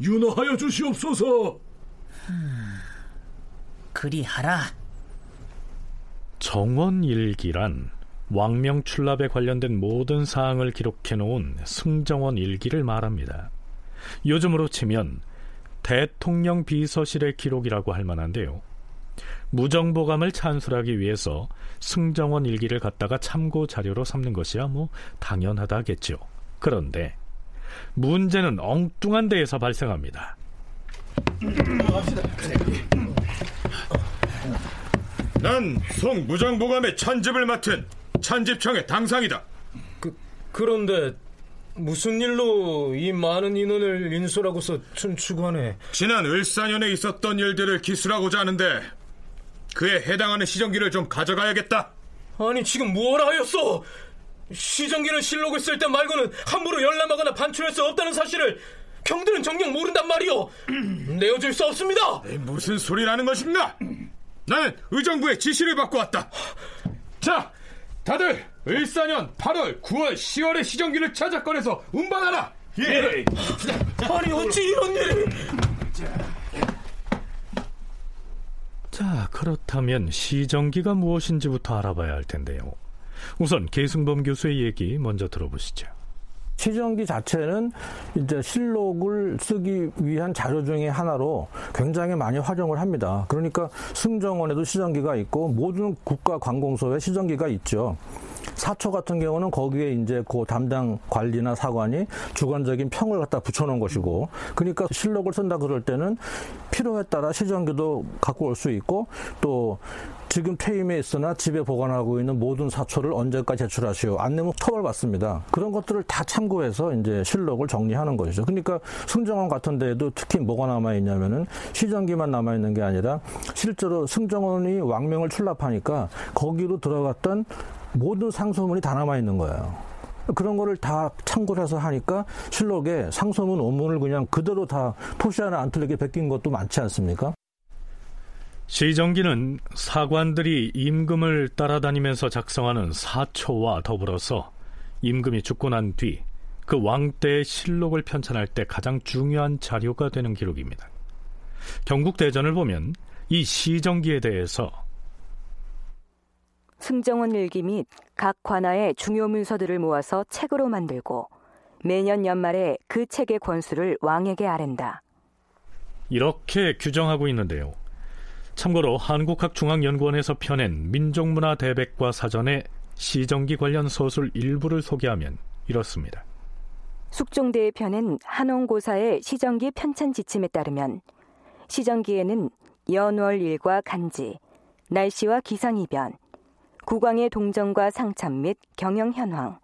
[SPEAKER 10] 윤허하여 주시옵소서.
[SPEAKER 12] 음, 그리하라.
[SPEAKER 2] 정원 일기란 왕명 출납에 관련된 모든 사항을 기록해 놓은 승정원 일기를 말합니다. 요즘으로 치면 대통령 비서실의 기록이라고 할 만한데요. 무정보감을 찬술하기 위해서 승정원 일기를 갖다가 참고 자료로 삼는 것이야 뭐 당연하다겠죠. 그런데 문제는 엉뚱한 데에서 발생합니다.
[SPEAKER 13] 난 송무정보감의 찬집을 맡은 찬집청의 당상이다.
[SPEAKER 14] 그, 그런데 무슨 일로 이 많은 인원을 인솔하고서 춘추관에
[SPEAKER 13] 지난 을사년에 있었던 일들을 기술하고자 하는데 그에 해당하는 시정기를 좀 가져가야겠다.
[SPEAKER 14] 아니 지금 뭘 하였어? 시정기는 실록을 쓸 때 말고는 함부로 열람하거나 반출할 수 없다는 사실을 경들은 정녕 모른단 말이오. 내어줄 수 없습니다.
[SPEAKER 13] 무슨 소리라는 것인가? 나는 의정부의 지시를 받고 왔다. 자, 다들 을사년 8월, 9월, 10월의 시정기를 찾아 꺼내서 운반하라.
[SPEAKER 14] 예. 아니 어찌 이런 일이?
[SPEAKER 2] 자, 그렇다면 시정기가 무엇인지부터 알아봐야 할 텐데요. 우선 계승범 교수의 얘기 먼저 들어보시죠.
[SPEAKER 3] 시정기 자체는 이제 실록을 쓰기 위한 자료 중의 하나로 굉장히 많이 활용을 합니다. 그러니까 승정원에도 시정기가 있고 모든 국가 관공서에 시정기가 있죠. 사초 같은 경우는 거기에 이제 그 담당 관리나 사관이 주관적인 평을 갖다 붙여놓은 것이고, 그러니까 실록을 쓴다 그럴 때는 필요에 따라 시정기도 갖고 올 수 있고 또 지금 퇴임에 있으나 집에 보관하고 있는 모든 사초를 언제까지 제출하시오. 안 내면 처벌받습니다. 그런 것들을 다 참고해서 이제 실록을 정리하는 것이죠. 그러니까 승정원 같은 데에도 특히 뭐가 남아 있냐면은 시정기만 남아 있는 게 아니라 실제로 승정원이 왕명을 출납하니까 거기로 들어갔던 모든 상소문이 다 남아 있는 거예요. 그런 거를 다 참고를 해서 하니까 실록에 상소문 원문을 그냥 그대로 다 토시 하나 안 틀리게 베낀 것도 많지 않습니까?
[SPEAKER 2] 시정기는 사관들이 임금을 따라다니면서 작성하는 사초와 더불어서 임금이 죽고 난 뒤 그 왕때의 실록을 편찬할 때 가장 중요한 자료가 되는 기록입니다. 경국대전을 보면 이 시정기에 대해서
[SPEAKER 1] 승정원 일기 및 각 관하의 중요 문서들을 모아서 책으로 만들고 매년 연말에 그 책의 권수를 왕에게 아랜다.
[SPEAKER 2] 이렇게 규정하고 있는데요. 참고로 한국학중앙연구원에서 펴낸 민족문화 대백과 사전의 시정기 관련 서술 일부를 소개하면 이렇습니다.
[SPEAKER 1] 숙종대에 펴낸 한원고사의 시정기 편찬 지침에 따르면 시정기에는 연월일과 간지, 날씨와 기상이변, 국왕의 동정과 상참 및 경영 현황,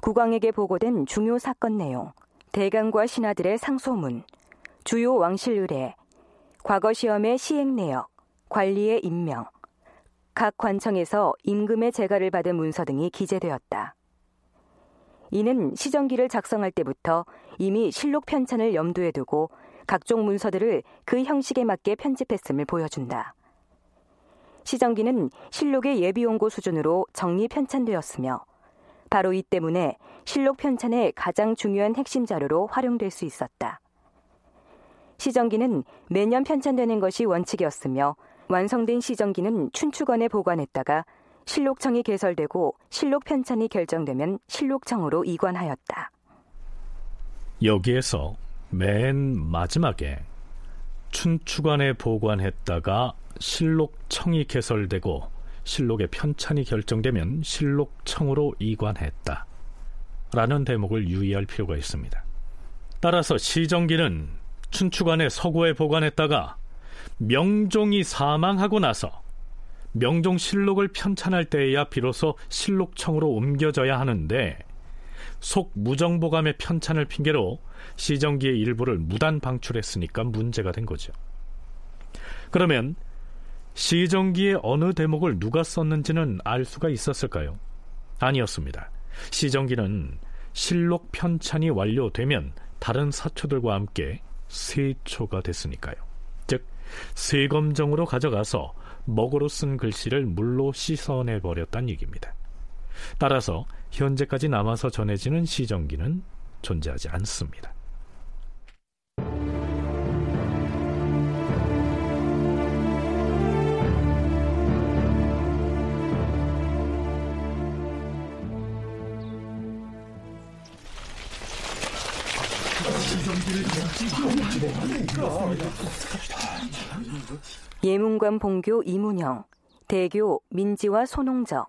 [SPEAKER 1] 국왕에게 보고된 중요 사건 내용, 대강과 신하들의 상소문, 주요 왕실 의뢰, 과거 시험의 시행 내역, 관리의 임명, 각 관청에서 임금의 재가를 받은 문서 등이 기재되었다. 이는 시정기를 작성할 때부터 이미 실록 편찬을 염두에 두고 각종 문서들을 그 형식에 맞게 편집했음을 보여준다. 시정기는 실록의 예비용고 수준으로 정리 편찬되었으며 바로 이 때문에 실록 편찬의 가장 중요한 핵심 자료로 활용될 수 있었다. 시정기는 매년 편찬되는 것이 원칙이었으며 완성된 시정기는 춘추관에 보관했다가 실록청이 개설되고 실록 편찬이 결정되면 실록청으로 이관하였다.
[SPEAKER 2] 여기에서 맨 마지막에 춘추관에 보관했다가 실록청이 개설되고 실록의 편찬이 결정되면 실록청으로 이관했다. 라는 대목을 유의할 필요가 있습니다. 따라서 시정기는 춘추관의 서구에 보관했다가 명종이 사망하고 나서 명종 실록을 편찬할 때에야 비로소 실록청으로 옮겨져야 하는데 속 무정보감의 편찬을 핑계로 시정기의 일부를 무단 방출했으니까 문제가 된 거죠. 그러면 시정기의 어느 대목을 누가 썼는지는 알 수가 있었을까요? 아니었습니다. 시정기는 실록 편찬이 완료되면 다른 사초들과 함께 세초가 됐으니까요. 즉 세검정으로 가져가서 먹으로 쓴 글씨를 물로 씻어내 버렸단 얘기입니다. 따라서 현재까지 남아서 전해지는 시정기는 존재하지 않습니다.
[SPEAKER 1] 예문관 봉교 이문영, 대교 민지와 손홍적,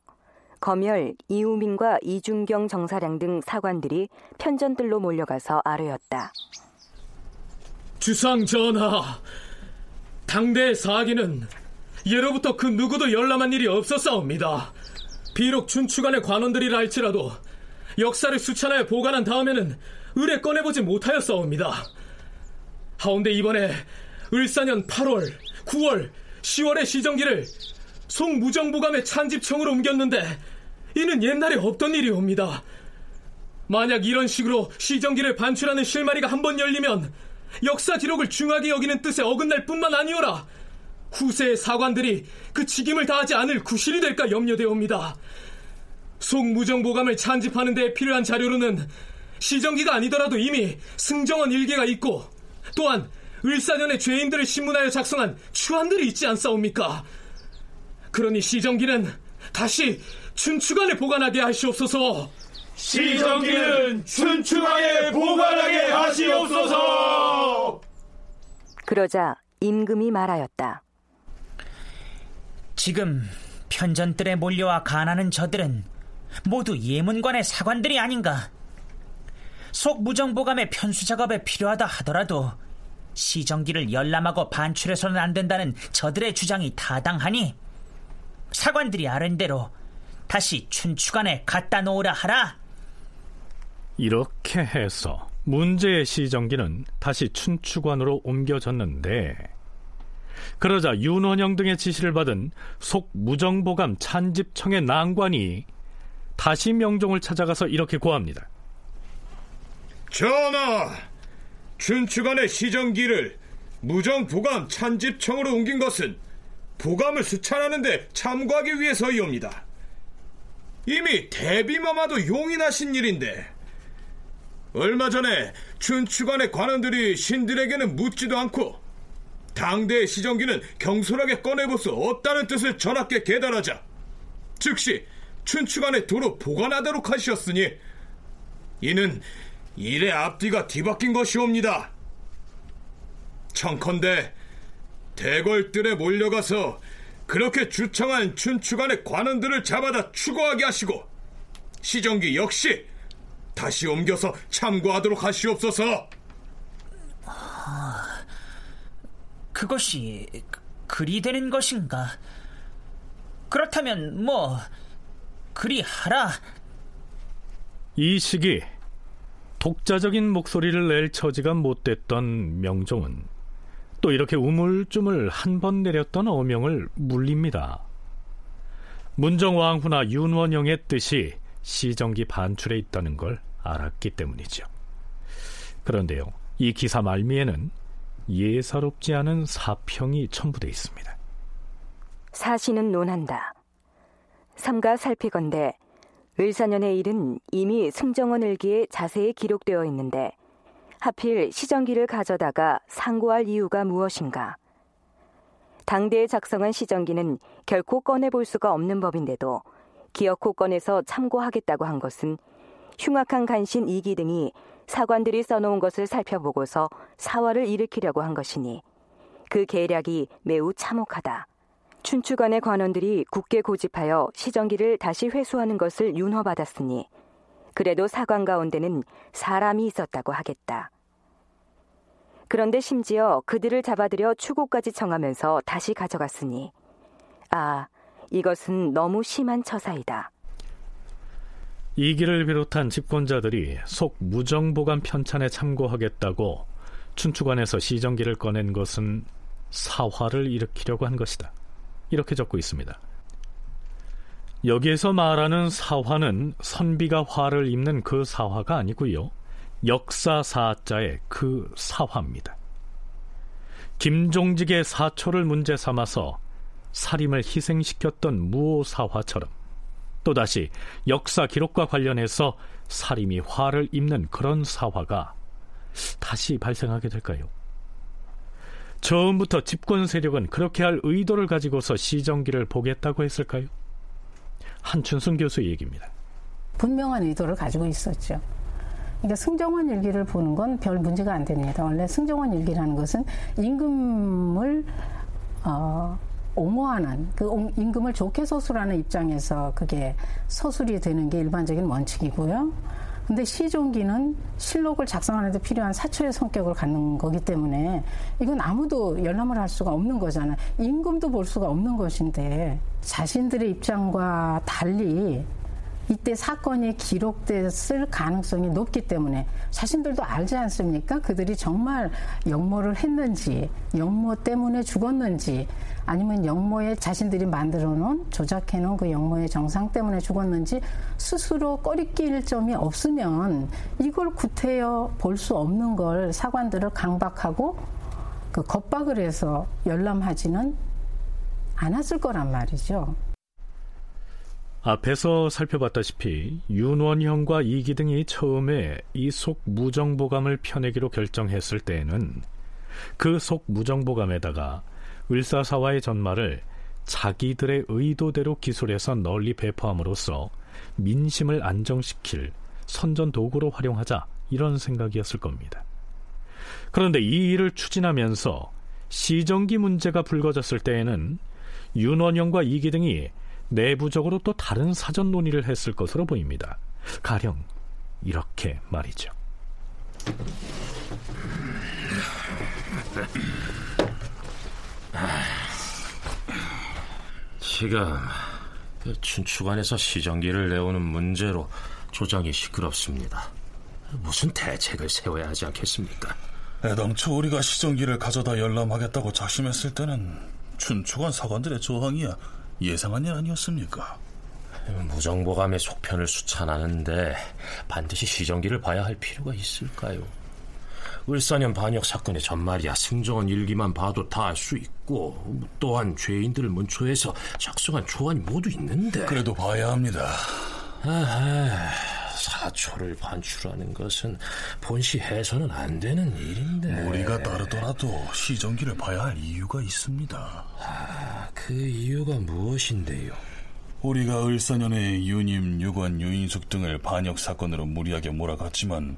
[SPEAKER 1] 검열 이우민과 이준경 정사량 등 사관들이 편전들로 몰려가서 아뢰었다.
[SPEAKER 14] 주상 전하, 당대의 사기는 예로부터 그 누구도 열람한 일이 없었사옵니다. 비록 춘추관의 관원들이라 할지라도 역사를 수찬하여 보관한 다음에는 을에 꺼내보지 못하였사옵니다. 하운데 이번에 을사년 8월, 9월, 10월의 시정기를 송무정부감의 찬집청으로 옮겼는데 이는 옛날에 없던 일이옵니다. 만약 이런 식으로 시정기를 반출하는 실마리가 한 번 열리면 역사 기록을 중하게 여기는 뜻에 어긋날 뿐만 아니오라 후세의 사관들이 그 직임을 다하지 않을 구실이 될까 염려되옵니다. 송무정보감을 찬집하는 데 필요한 자료로는 시정기가 아니더라도 이미 승정원 일개가 있고 또한 을사년의 죄인들을 신문하여 작성한 추안들이 있지 않사옵니까? 그러니 시정기는 다시 춘추관에 보관하게 하시옵소서.
[SPEAKER 15] 시정기는 춘추관에 보관하게 하시옵소서.
[SPEAKER 1] 그러자 임금이 말하였다.
[SPEAKER 12] 지금 편전들에 몰려와 간하는 저들은 모두 예문관의 사관들이 아닌가? 속 무정보감의 편수 작업에 필요하다 하더라도 시정기를 열람하고 반출해서는 안 된다는 저들의 주장이 타당하니 사관들이 아는 대로 다시 춘추관에 갖다 놓으라 하라.
[SPEAKER 2] 이렇게 해서 문제의 시정기는 다시 춘추관으로 옮겨졌는데 그러자 윤원영 등의 지시를 받은 속 무정보감 찬집청의 난관이 다시 명종을 찾아가서 이렇게 고합니다.
[SPEAKER 13] 전하, 춘추관의 시정기를 무정보감 찬집청으로 옮긴 것은 보감을 수찬하는데 참고하기 위해서이옵니다. 이미 대비마마도 용인하신 일인데 얼마 전에 춘추관의 관원들이 신들에게는 묻지도 않고 당대의 시정기는 경솔하게 꺼내볼 수 없다는 뜻을 전하께 계달하자 즉시 춘추관에 도로 보관하도록 하셨으니 이는 일의 앞뒤가 뒤바뀐 것이옵니다. 청컨대 대궐들에 몰려가서 그렇게 주청한 춘추관의 관원들을 잡아다 추고하게 하시고 시정기 역시 다시 옮겨서 참고하도록 하시옵소서.
[SPEAKER 12] 아, 그것이 그리 되는 것인가? 그렇다면 뭐 그리 하라.
[SPEAKER 2] 이 시기 독자적인 목소리를 낼 처지가 못됐던 명종은 또 이렇게 우물쭈물 한 번 내렸던 어명을 물립니다. 문정왕후나 윤원영의 뜻이 시정기 반출에 있다는 걸 알았기 때문이죠. 그런데요, 이 기사 말미에는 예사롭지 않은 사평이 첨부되어 있습니다.
[SPEAKER 1] 사신은 논한다. 삼가 살피건대 을사년의 일은 이미 승정원 일기에 자세히 기록되어 있는데 하필 시정기를 가져다가 상고할 이유가 무엇인가? 당대에 작성한 시정기는 결코 꺼내볼 수가 없는 법인데도 기어코 꺼내서 참고하겠다고 한 것은 흉악한 간신 이기 등이 사관들이 써놓은 것을 살펴보고서 사화를 일으키려고 한 것이니 그 계략이 매우 참혹하다. 춘추관의 관원들이 굳게 고집하여 시정기를 다시 회수하는 것을 윤허받았으니 그래도 사관 가운데는 사람이 있었다고 하겠다. 그런데 심지어 그들을 잡아들여 추고까지 청하면서 다시 가져갔으니 아, 이것은 너무 심한 처사이다.
[SPEAKER 2] 이기를 비롯한 집권자들이 속 무정보감 편찬에 참고하겠다고 춘추관에서 시정기를 꺼낸 것은 사화를 일으키려고 한 것이다. 이렇게 적고 있습니다. 여기에서 말하는 사화는 선비가 화를 입는 그 사화가 아니고요. 역사사자의 그 사화입니다. 김종직의 사초를 문제 삼아서 살림을 희생시켰던 무오사화처럼 또다시 역사 기록과 관련해서 살림이 화를 입는 그런 사화가 다시 발생하게 될까요? 처음부터 집권 세력은 그렇게 할 의도를 가지고서 시정기를 보겠다고 했을까요? 한춘순 교수 얘기입니다.
[SPEAKER 6] 분명한 의도를 가지고 있었죠. 그러니까 승정원 일기를 보는 건 별 문제가 안 됩니다. 원래 승정원 일기라는 것은 임금을 어, 옹호하는 그 임금을 좋게 서술하는 입장에서 그게 서술이 되는 게 일반적인 원칙이고요. 근데 시종기는 실록을 작성하는 데 필요한 사초의 성격을 갖는 거기 때문에 이건 아무도 열람을 할 수가 없는 거잖아요. 임금도 볼 수가 없는 것인데 자신들의 입장과 달리 이때 사건이 기록됐을 가능성이 높기 때문에 자신들도 알지 않습니까? 그들이 정말 역모를 했는지, 역모 때문에 죽었는지, 아니면 역모에 자신들이 만들어 놓은, 조작해 놓은 그 역모의 정상 때문에 죽었는지 스스로 꺼리낄 점이 없으면 이걸 구태여 볼 수 없는 걸 사관들을 강박하고 그 겁박을 해서 열람하지는 않았을 거란 말이죠.
[SPEAKER 2] 앞에서 살펴봤다시피 윤원형과 이기 등이 처음에 이 속 무정보감을 펴내기로 결정했을 때에는 그 속 무정보감에다가 을사사와의 전말을 자기들의 의도대로 기술해서 널리 배포함으로써 민심을 안정시킬 선전 도구로 활용하자 이런 생각이었을 겁니다. 그런데 이 일을 추진하면서 시정기 문제가 불거졌을 때에는 윤원영과 이기 등이 내부적으로 또 다른 사전 논의를 했을 것으로 보입니다. 가령 이렇게 말이죠.
[SPEAKER 11] 지금 춘추관에서 시정기를 내오는 문제로 조정이 시끄럽습니다. 무슨 대책을 세워야 하지 않겠습니까?
[SPEAKER 7] 애당초 우리가 시정기를 가져다 열람하겠다고 작심했을 때는 춘추관 사관들의 저항이야 예상한 일 아니었습니까?
[SPEAKER 11] 무정보감의 속편을 수찬하는데 반드시 시정기를 봐야 할 필요가 있을까요? 을사년 반역 사건의 전말이야 승정원 일기만 봐도 다 알 수 있고 또한 죄인들을 문초해서 작성한 초안이 모두 있는데
[SPEAKER 7] 그래도 봐야 합니다
[SPEAKER 11] 아하, 사초를 반출하는 것은 본시 해서는 안 되는 일인데
[SPEAKER 7] 우리가 따르더라도 시정기를 봐야 할 이유가 있습니다
[SPEAKER 11] 아, 그 이유가 무엇인데요?
[SPEAKER 7] 우리가 을사년에 유님, 유관, 유인숙 등을 반역 사건으로 무리하게 몰아갔지만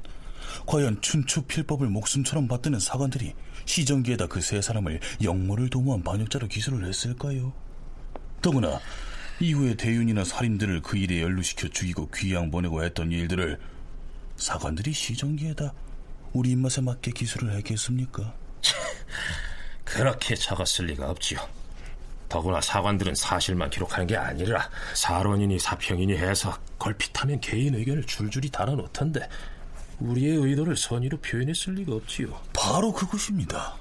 [SPEAKER 7] 과연 춘추 필법을 목숨처럼 받드는 사관들이 시정기에다 그 세 사람을 역모를 도모한 반역자로 기소를 했을까요? 더구나 이후에 대윤이나 살인들을 그 일에 연루시켜 죽이고 귀양 보내고 했던 일들을 사관들이 시정기에다 우리 입맛에 맞게 기술을 했겠습니까?
[SPEAKER 11] 그렇게 적었을 리가 없지요. 더구나 사관들은 사실만 기록하는 게 아니라 사론이니 사평이니 해서 걸핏하면 개인 의견을 줄줄이 달아놓던데 우리의 의도를 선의로 표현했을 리가 없지요.
[SPEAKER 7] 바로 그것입니다.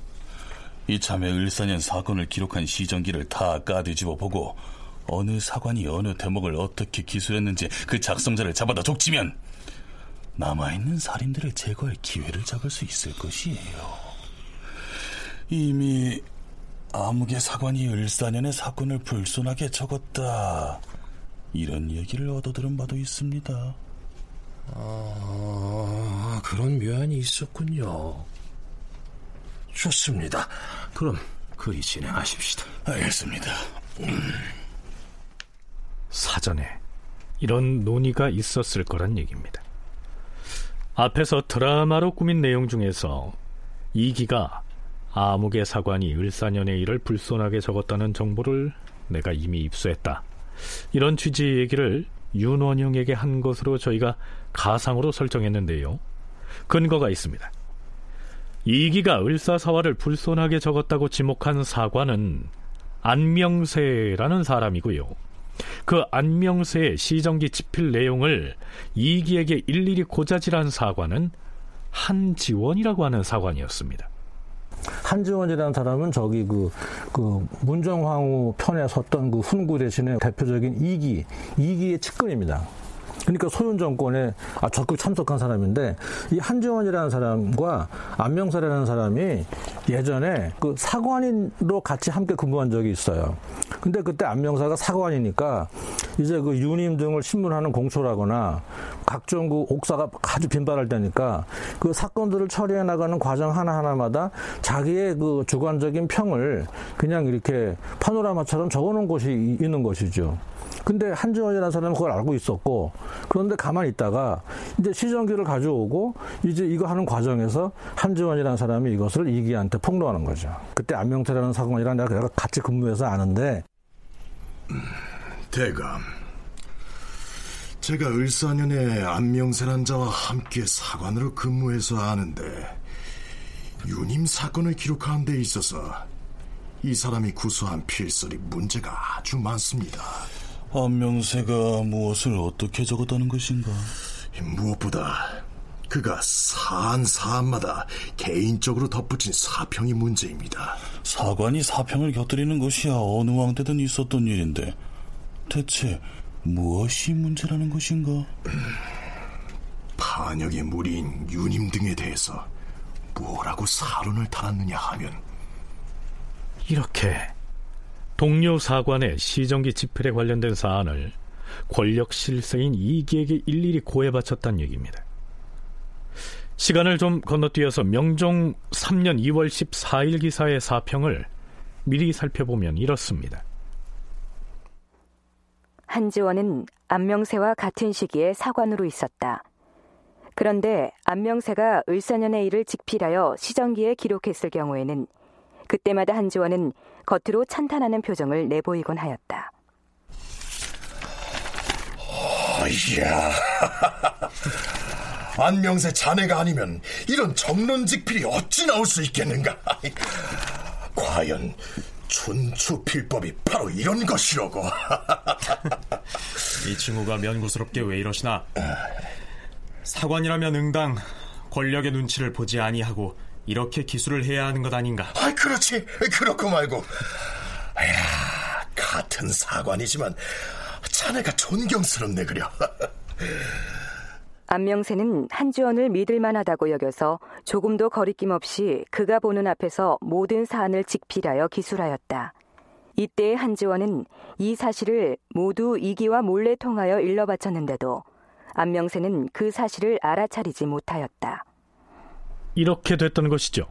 [SPEAKER 7] 이참에 을사년 사건을 기록한 시정기를 다 까뒤집어 보고 어느 사관이 어느 대목을 어떻게 기술했는지 그 작성자를 잡아다 족치면 남아있는 살인들을 제거할 기회를 잡을 수 있을 것이에요. 이미 암흑의 사관이 을사년의 사건을 불손하게 적었다. 이런 얘기를 얻어들은 바도 있습니다.
[SPEAKER 11] 아, 그런 묘안이 있었군요. 좋습니다. 그럼 그리 진행하십시다.
[SPEAKER 7] 알겠습니다.
[SPEAKER 2] 사전에 이런 논의가 있었을 거란 얘기입니다. 앞에서 드라마로 꾸민 내용 중에서 이기가 아무개 사관이 을사년의 일을 불손하게 적었다는 정보를 내가 이미 입수했다. 이런 취지의 얘기를 윤원영에게 한 것으로 저희가 가상으로 설정했는데요. 근거가 있습니다. 이기가 을사사화를 불손하게 적었다고 지목한 사관은 안명세라는 사람이고요. 그 안명세의 시정기 집필 내용을 이기에게 일일이 고자질한 사관은 한지원이라고 하는 사관이었습니다.
[SPEAKER 3] 한지원이라는 사람은 저기 그, 그 문정황후 편에 섰던 그 훈구 대신에 대표적인 이기, 이기의 측근입니다. 그러니까 소윤 정권에 아, 적극 참석한 사람인데 이 한지원이라는 사람과 안명사라는 사람이 예전에 그 사관인으로 같이 함께 근무한 적이 있어요. 근데 그때 안명사가 사관이니까 이제 그 유님 등을 신문하는 공초라거나 각종 그 옥사가 아주 빈발할 때니까 그 사건들을 처리해 나가는 과정 하나하나마다 자기의 그 주관적인 평을 그냥 이렇게 파노라마처럼 적어 놓은 곳이 있는 것이죠. 근데 한지원이라는 사람은 그걸 알고 있었고 그런데 가만히 있다가 이제 시정기를 가져오고 이제 이거 하는 과정에서 한지원이라는 사람이 이것을 이기한테 폭로하는 거죠. 그때 안명태라는 사관이랑 내가 같이 근무해서 아는데
[SPEAKER 16] 대감 제가 을사년에 안명세란 자와 함께 사관으로 근무해서 아는데 유님 사건을 기록하는 데 있어서 이 사람이 구수한 필설이 문제가 아주 많습니다.
[SPEAKER 17] 안명세가 무엇을 어떻게 적었다는 것인가?
[SPEAKER 16] 무엇보다 그가 사안 사안마다 개인적으로 덧붙인 사평이 문제입니다.
[SPEAKER 17] 사관이 사평을 곁들이는 것이야 어느 왕 때든 있었던 일인데 대체 무엇이 문제라는 것인가?
[SPEAKER 16] 반역의 무리인 유님 등에 대해서 뭐라고 사론을 달았느냐 하면
[SPEAKER 2] 이렇게 동료 사관의 시정기 집필에 관련된 사안을 권력 실세인 이기에게 일일이 고해 바쳤다는 얘기입니다. 시간을 좀 건너뛰어서 명종 3년 2월 14일 기사의 사평을 미리 살펴보면 이렇습니다.
[SPEAKER 1] 한지원은 안명세와 같은 시기에 사관으로 있었다. 그런데 안명세가 을사년의 일을 직필하여 시정기에 기록했을 경우에는 그때마다 한지원은 겉으로 찬탄하는 표정을 내보이곤 하였다.
[SPEAKER 16] 이야, 안명세 자네가 아니면 이런 정론직필이 어찌 나올 수 있겠는가? 과연 춘추필법이 바로 이런 것이로고.
[SPEAKER 18] 이 친구가 면구스럽게 왜 이러시나? 사관이라면 응당 권력의 눈치를 보지 아니하고 이렇게 기술을 해야 하는 것 아닌가?
[SPEAKER 16] 아, 그렇지. 그렇고 말고. 야, 같은 사관이지만 자네가 존경스럽네 그려.
[SPEAKER 1] 안명세는 한지원을 믿을 만하다고 여겨서 조금도 거리낌 없이 그가 보는 앞에서 모든 사안을 직필하여 기술하였다. 이때 한지원은 이 사실을 모두 이기와 몰래 통하여 일러 바쳤는데도 안명세는 그 사실을 알아차리지 못하였다.
[SPEAKER 2] 이렇게 됐던 것이죠.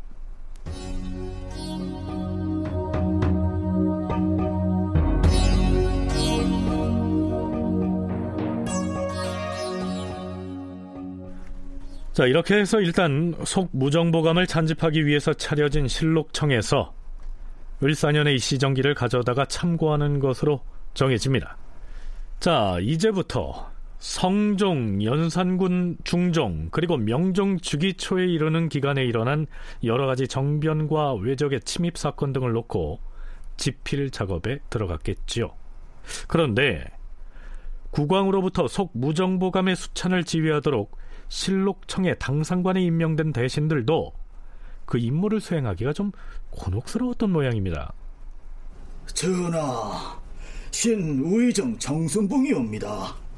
[SPEAKER 2] 자, 이렇게 해서 일단 속 무정보감을 찬집하기 위해서 차려진 실록청에서 을사년의 이 시정기를 가져다가 참고하는 것으로 정해집니다. 자, 이제부터 성종, 연산군 중종, 그리고 명종 주기초에 이르는 기간에 일어난 여러 가지 정변과 외적의 침입 사건 등을 놓고 집필 작업에 들어갔겠지요. 그런데 국왕으로부터 속무정보감의 수찬을 지휘하도록 실록청의 당상관에 임명된 대신들도 그 임무를 수행하기가 좀 곤혹스러웠던 모양입니다.
[SPEAKER 19] 전하, 신 우의정 정순봉이옵니다.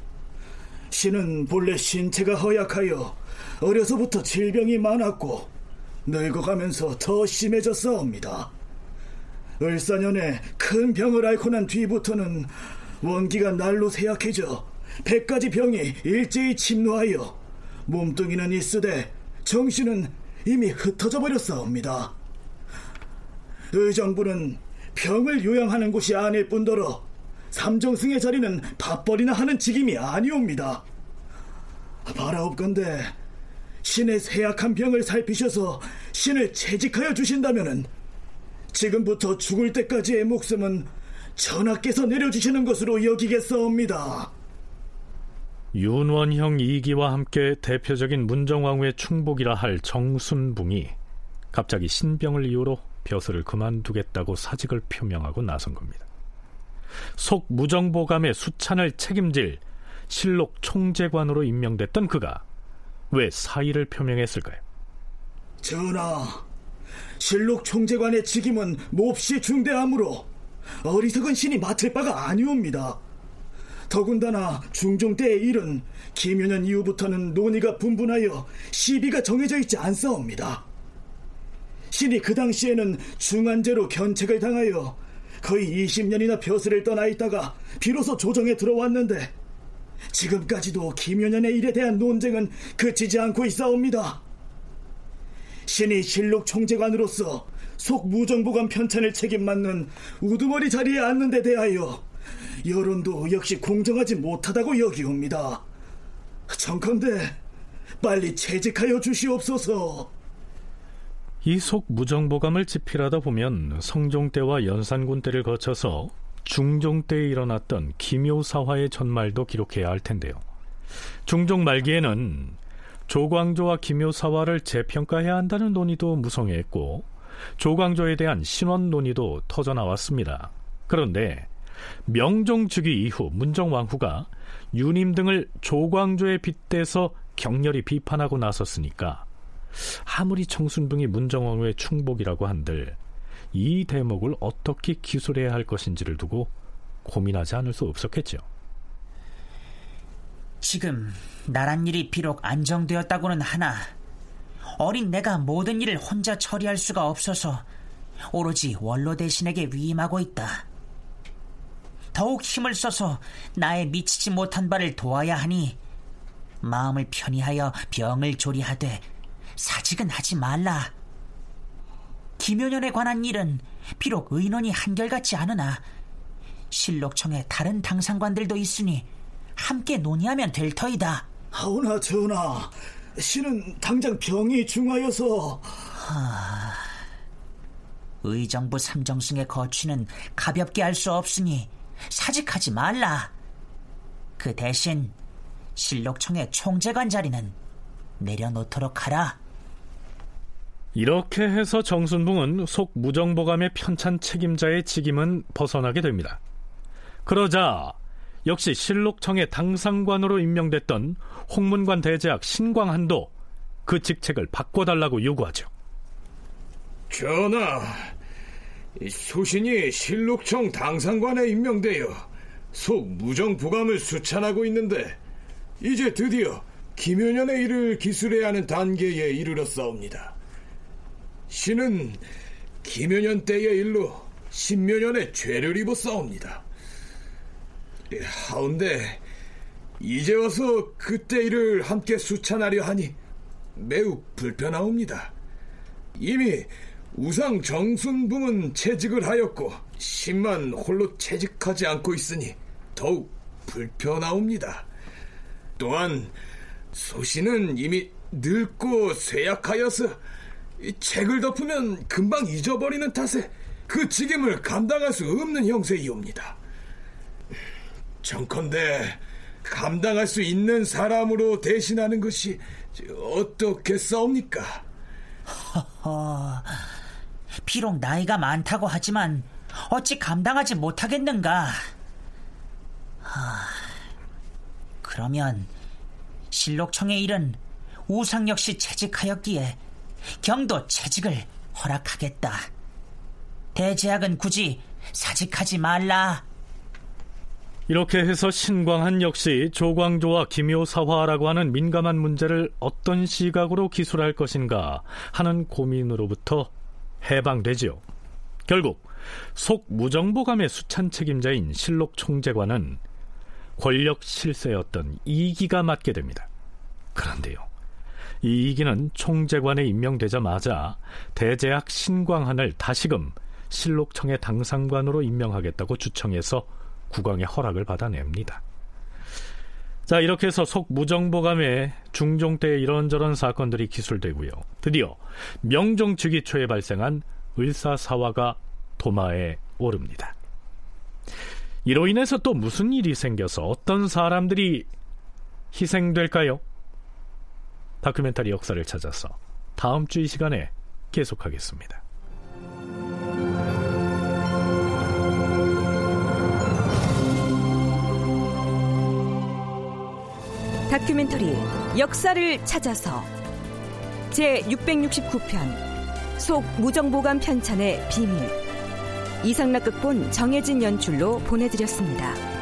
[SPEAKER 19] 신은 본래 신체가 허약하여 어려서부터 질병이 많았고 늙어가면서 더 심해졌사옵니다. 을사년에 큰 병을 앓고 난 뒤부터는 원기가 날로 쇠약해져 백가지 병이 일제히 침노하여 몸뚱이는 있으되 정신은 이미 흩어져 버렸사옵니다. 의정부는 병을 요양하는 곳이 아닐 뿐더러 삼정승의 자리는 밥벌이나 하는 직임이 아니옵니다. 바라옵건대 신의 세약한 병을 살피셔서 신을 채직하여 주신다면은 지금부터 죽을 때까지의 목숨은 전하께서 내려주시는 것으로 여기겠사옵니다.
[SPEAKER 2] 윤원형 이기와 함께 대표적인 문정왕후의 충복이라 할 정순붕이 갑자기 신병을 이유로 벼슬을 그만두겠다고 사직을 표명하고 나선 겁니다. 속 무정보감의 수찬을 책임질 실록 총재관으로 임명됐던 그가 왜 사의를 표명했을까요?
[SPEAKER 19] 전하, 실록 총재관의 직임은 몹시 중대하므로 어리석은 신이 맡을 바가 아니옵니다. 더군다나 중종 때의 일은 김윤년 이후부터는 논의가 분분하여 시비가 정해져 있지 않사옵니다. 신이 그 당시에는 중한제로 견책을 당하여 거의 20년이나 벼슬을 떠나 있다가 비로소 조정에 들어왔는데 지금까지도 김윤년의 일에 대한 논쟁은 그치지 않고 있사옵니다. 신이 실록 총재관으로서 속 무정보관 편찬을 책임 맡는 우두머리 자리에 앉는 데 대하여 여론도 역시 공정하지 못하다고 여기옵니다. 정컨대 빨리 채직하여 주시옵소서.
[SPEAKER 2] 이 속 무정보감을 집필하다 보면 성종 때와 연산군 때를 거쳐서 중종 때에 일어났던 기묘사화의 전말도 기록해야 할 텐데요. 중종 말기에는 조광조와 기묘사화를 재평가해야 한다는 논의도 무성했고 조광조에 대한 신원 논의도 터져 나왔습니다. 그런데 명종 즉위 이후 문정왕후가 유님 등을 조광조에 빗대서 격렬히 비판하고 나섰으니까 아무리 청순둥이 문정왕후의 충복이라고 한들 이 대목을 어떻게 기술해야 할 것인지를 두고 고민하지 않을 수 없었겠죠.
[SPEAKER 12] 지금 나란 일이 비록 안정되었다고는 하나 어린 내가 모든 일을 혼자 처리할 수가 없어서 오로지 원로 대신에게 위임하고 있다. 더욱 힘을 써서 나의 미치지 못한 바를 도와야 하니 마음을 편히하여 병을 조리하되 사직은 하지 말라. 김효년에 관한 일은 비록 의논이 한결같지 않으나 실록청에 다른 당상관들도 있으니 함께 논의하면 될 터이다.
[SPEAKER 19] 하오나 전하, 신은 당장 병이 중하여서
[SPEAKER 12] 하... 의정부 삼정승의 거취는 가볍게 할 수 없으니 사직하지 말라. 그 대신 실록청의 총재관 자리는 내려놓도록 하라.
[SPEAKER 2] 이렇게 해서 정순붕은 속 무정보감의 편찬 책임자의 직임은 벗어나게 됩니다. 그러자 역시 실록청의 당상관으로 임명됐던 홍문관 대제학 신광한도 그 직책을 바꿔달라고 요구하죠.
[SPEAKER 13] 전하, 소신이 실록청 당상관에 임명되어 속 무정부감을 수찬하고 있는데 이제 드디어 김효년의 일을 기술해야 하는 단계에 이르렀사옵니다. 신은 김효년 때의 일로 신묘년의 죄를 입었사옵니다. 하운데 이제 와서 그때 일을 함께 수찬하려 하니 매우 불편하옵니다. 이미 우상 정순붕은 채직을 하였고 신만 홀로 채직하지 않고 있으니 더욱 불편하옵니다. 또한 소신은 이미 늙고 쇠약하여서 책을 덮으면 금방 잊어버리는 탓에 그 직임을 감당할 수 없는 형세이옵니다. 정컨대 감당할 수 있는 사람으로 대신하는 것이 어떻게 싸웁니까?
[SPEAKER 12] 허허, 비록 나이가 많다고 하지만 어찌 감당하지 못하겠는가? 하, 그러면 실록청의 일은 우상 역시 채직하였기에 경도 채직을 허락하겠다. 대제학은 굳이 사직하지 말라.
[SPEAKER 2] 이렇게 해서 신광한 역시 조광조와 김효사화라고 하는 민감한 문제를 어떤 시각으로 기술할 것인가 하는 고민으로부터 해방되지요. 결국 속 무정보감의 수찬 책임자인 실록 총재관은 권력 실세였던 이기가 맡게 됩니다. 그런데요. 이기는 총재관에 임명되자마자 대제학 신광한을 다시금 실록청의 당상관으로 임명하겠다고 주청해서 국왕의 허락을 받아냅니다. 자, 이렇게 해서 속무정보감의 중종 때 이런저런 사건들이 기술되고요. 드디어 명종 즉위 초에 발생한 을사사화가 도마에 오릅니다. 이로 인해서 또 무슨 일이 생겨서 어떤 사람들이 희생될까요? 다큐멘터리 역사를 찾아서 다음 주 이 시간에 계속하겠습니다.
[SPEAKER 1] 다큐멘터리 역사를 찾아서 제 669편 속 무정보감 편찬의 비밀 이상락극본 정혜진 연출로 보내드렸습니다.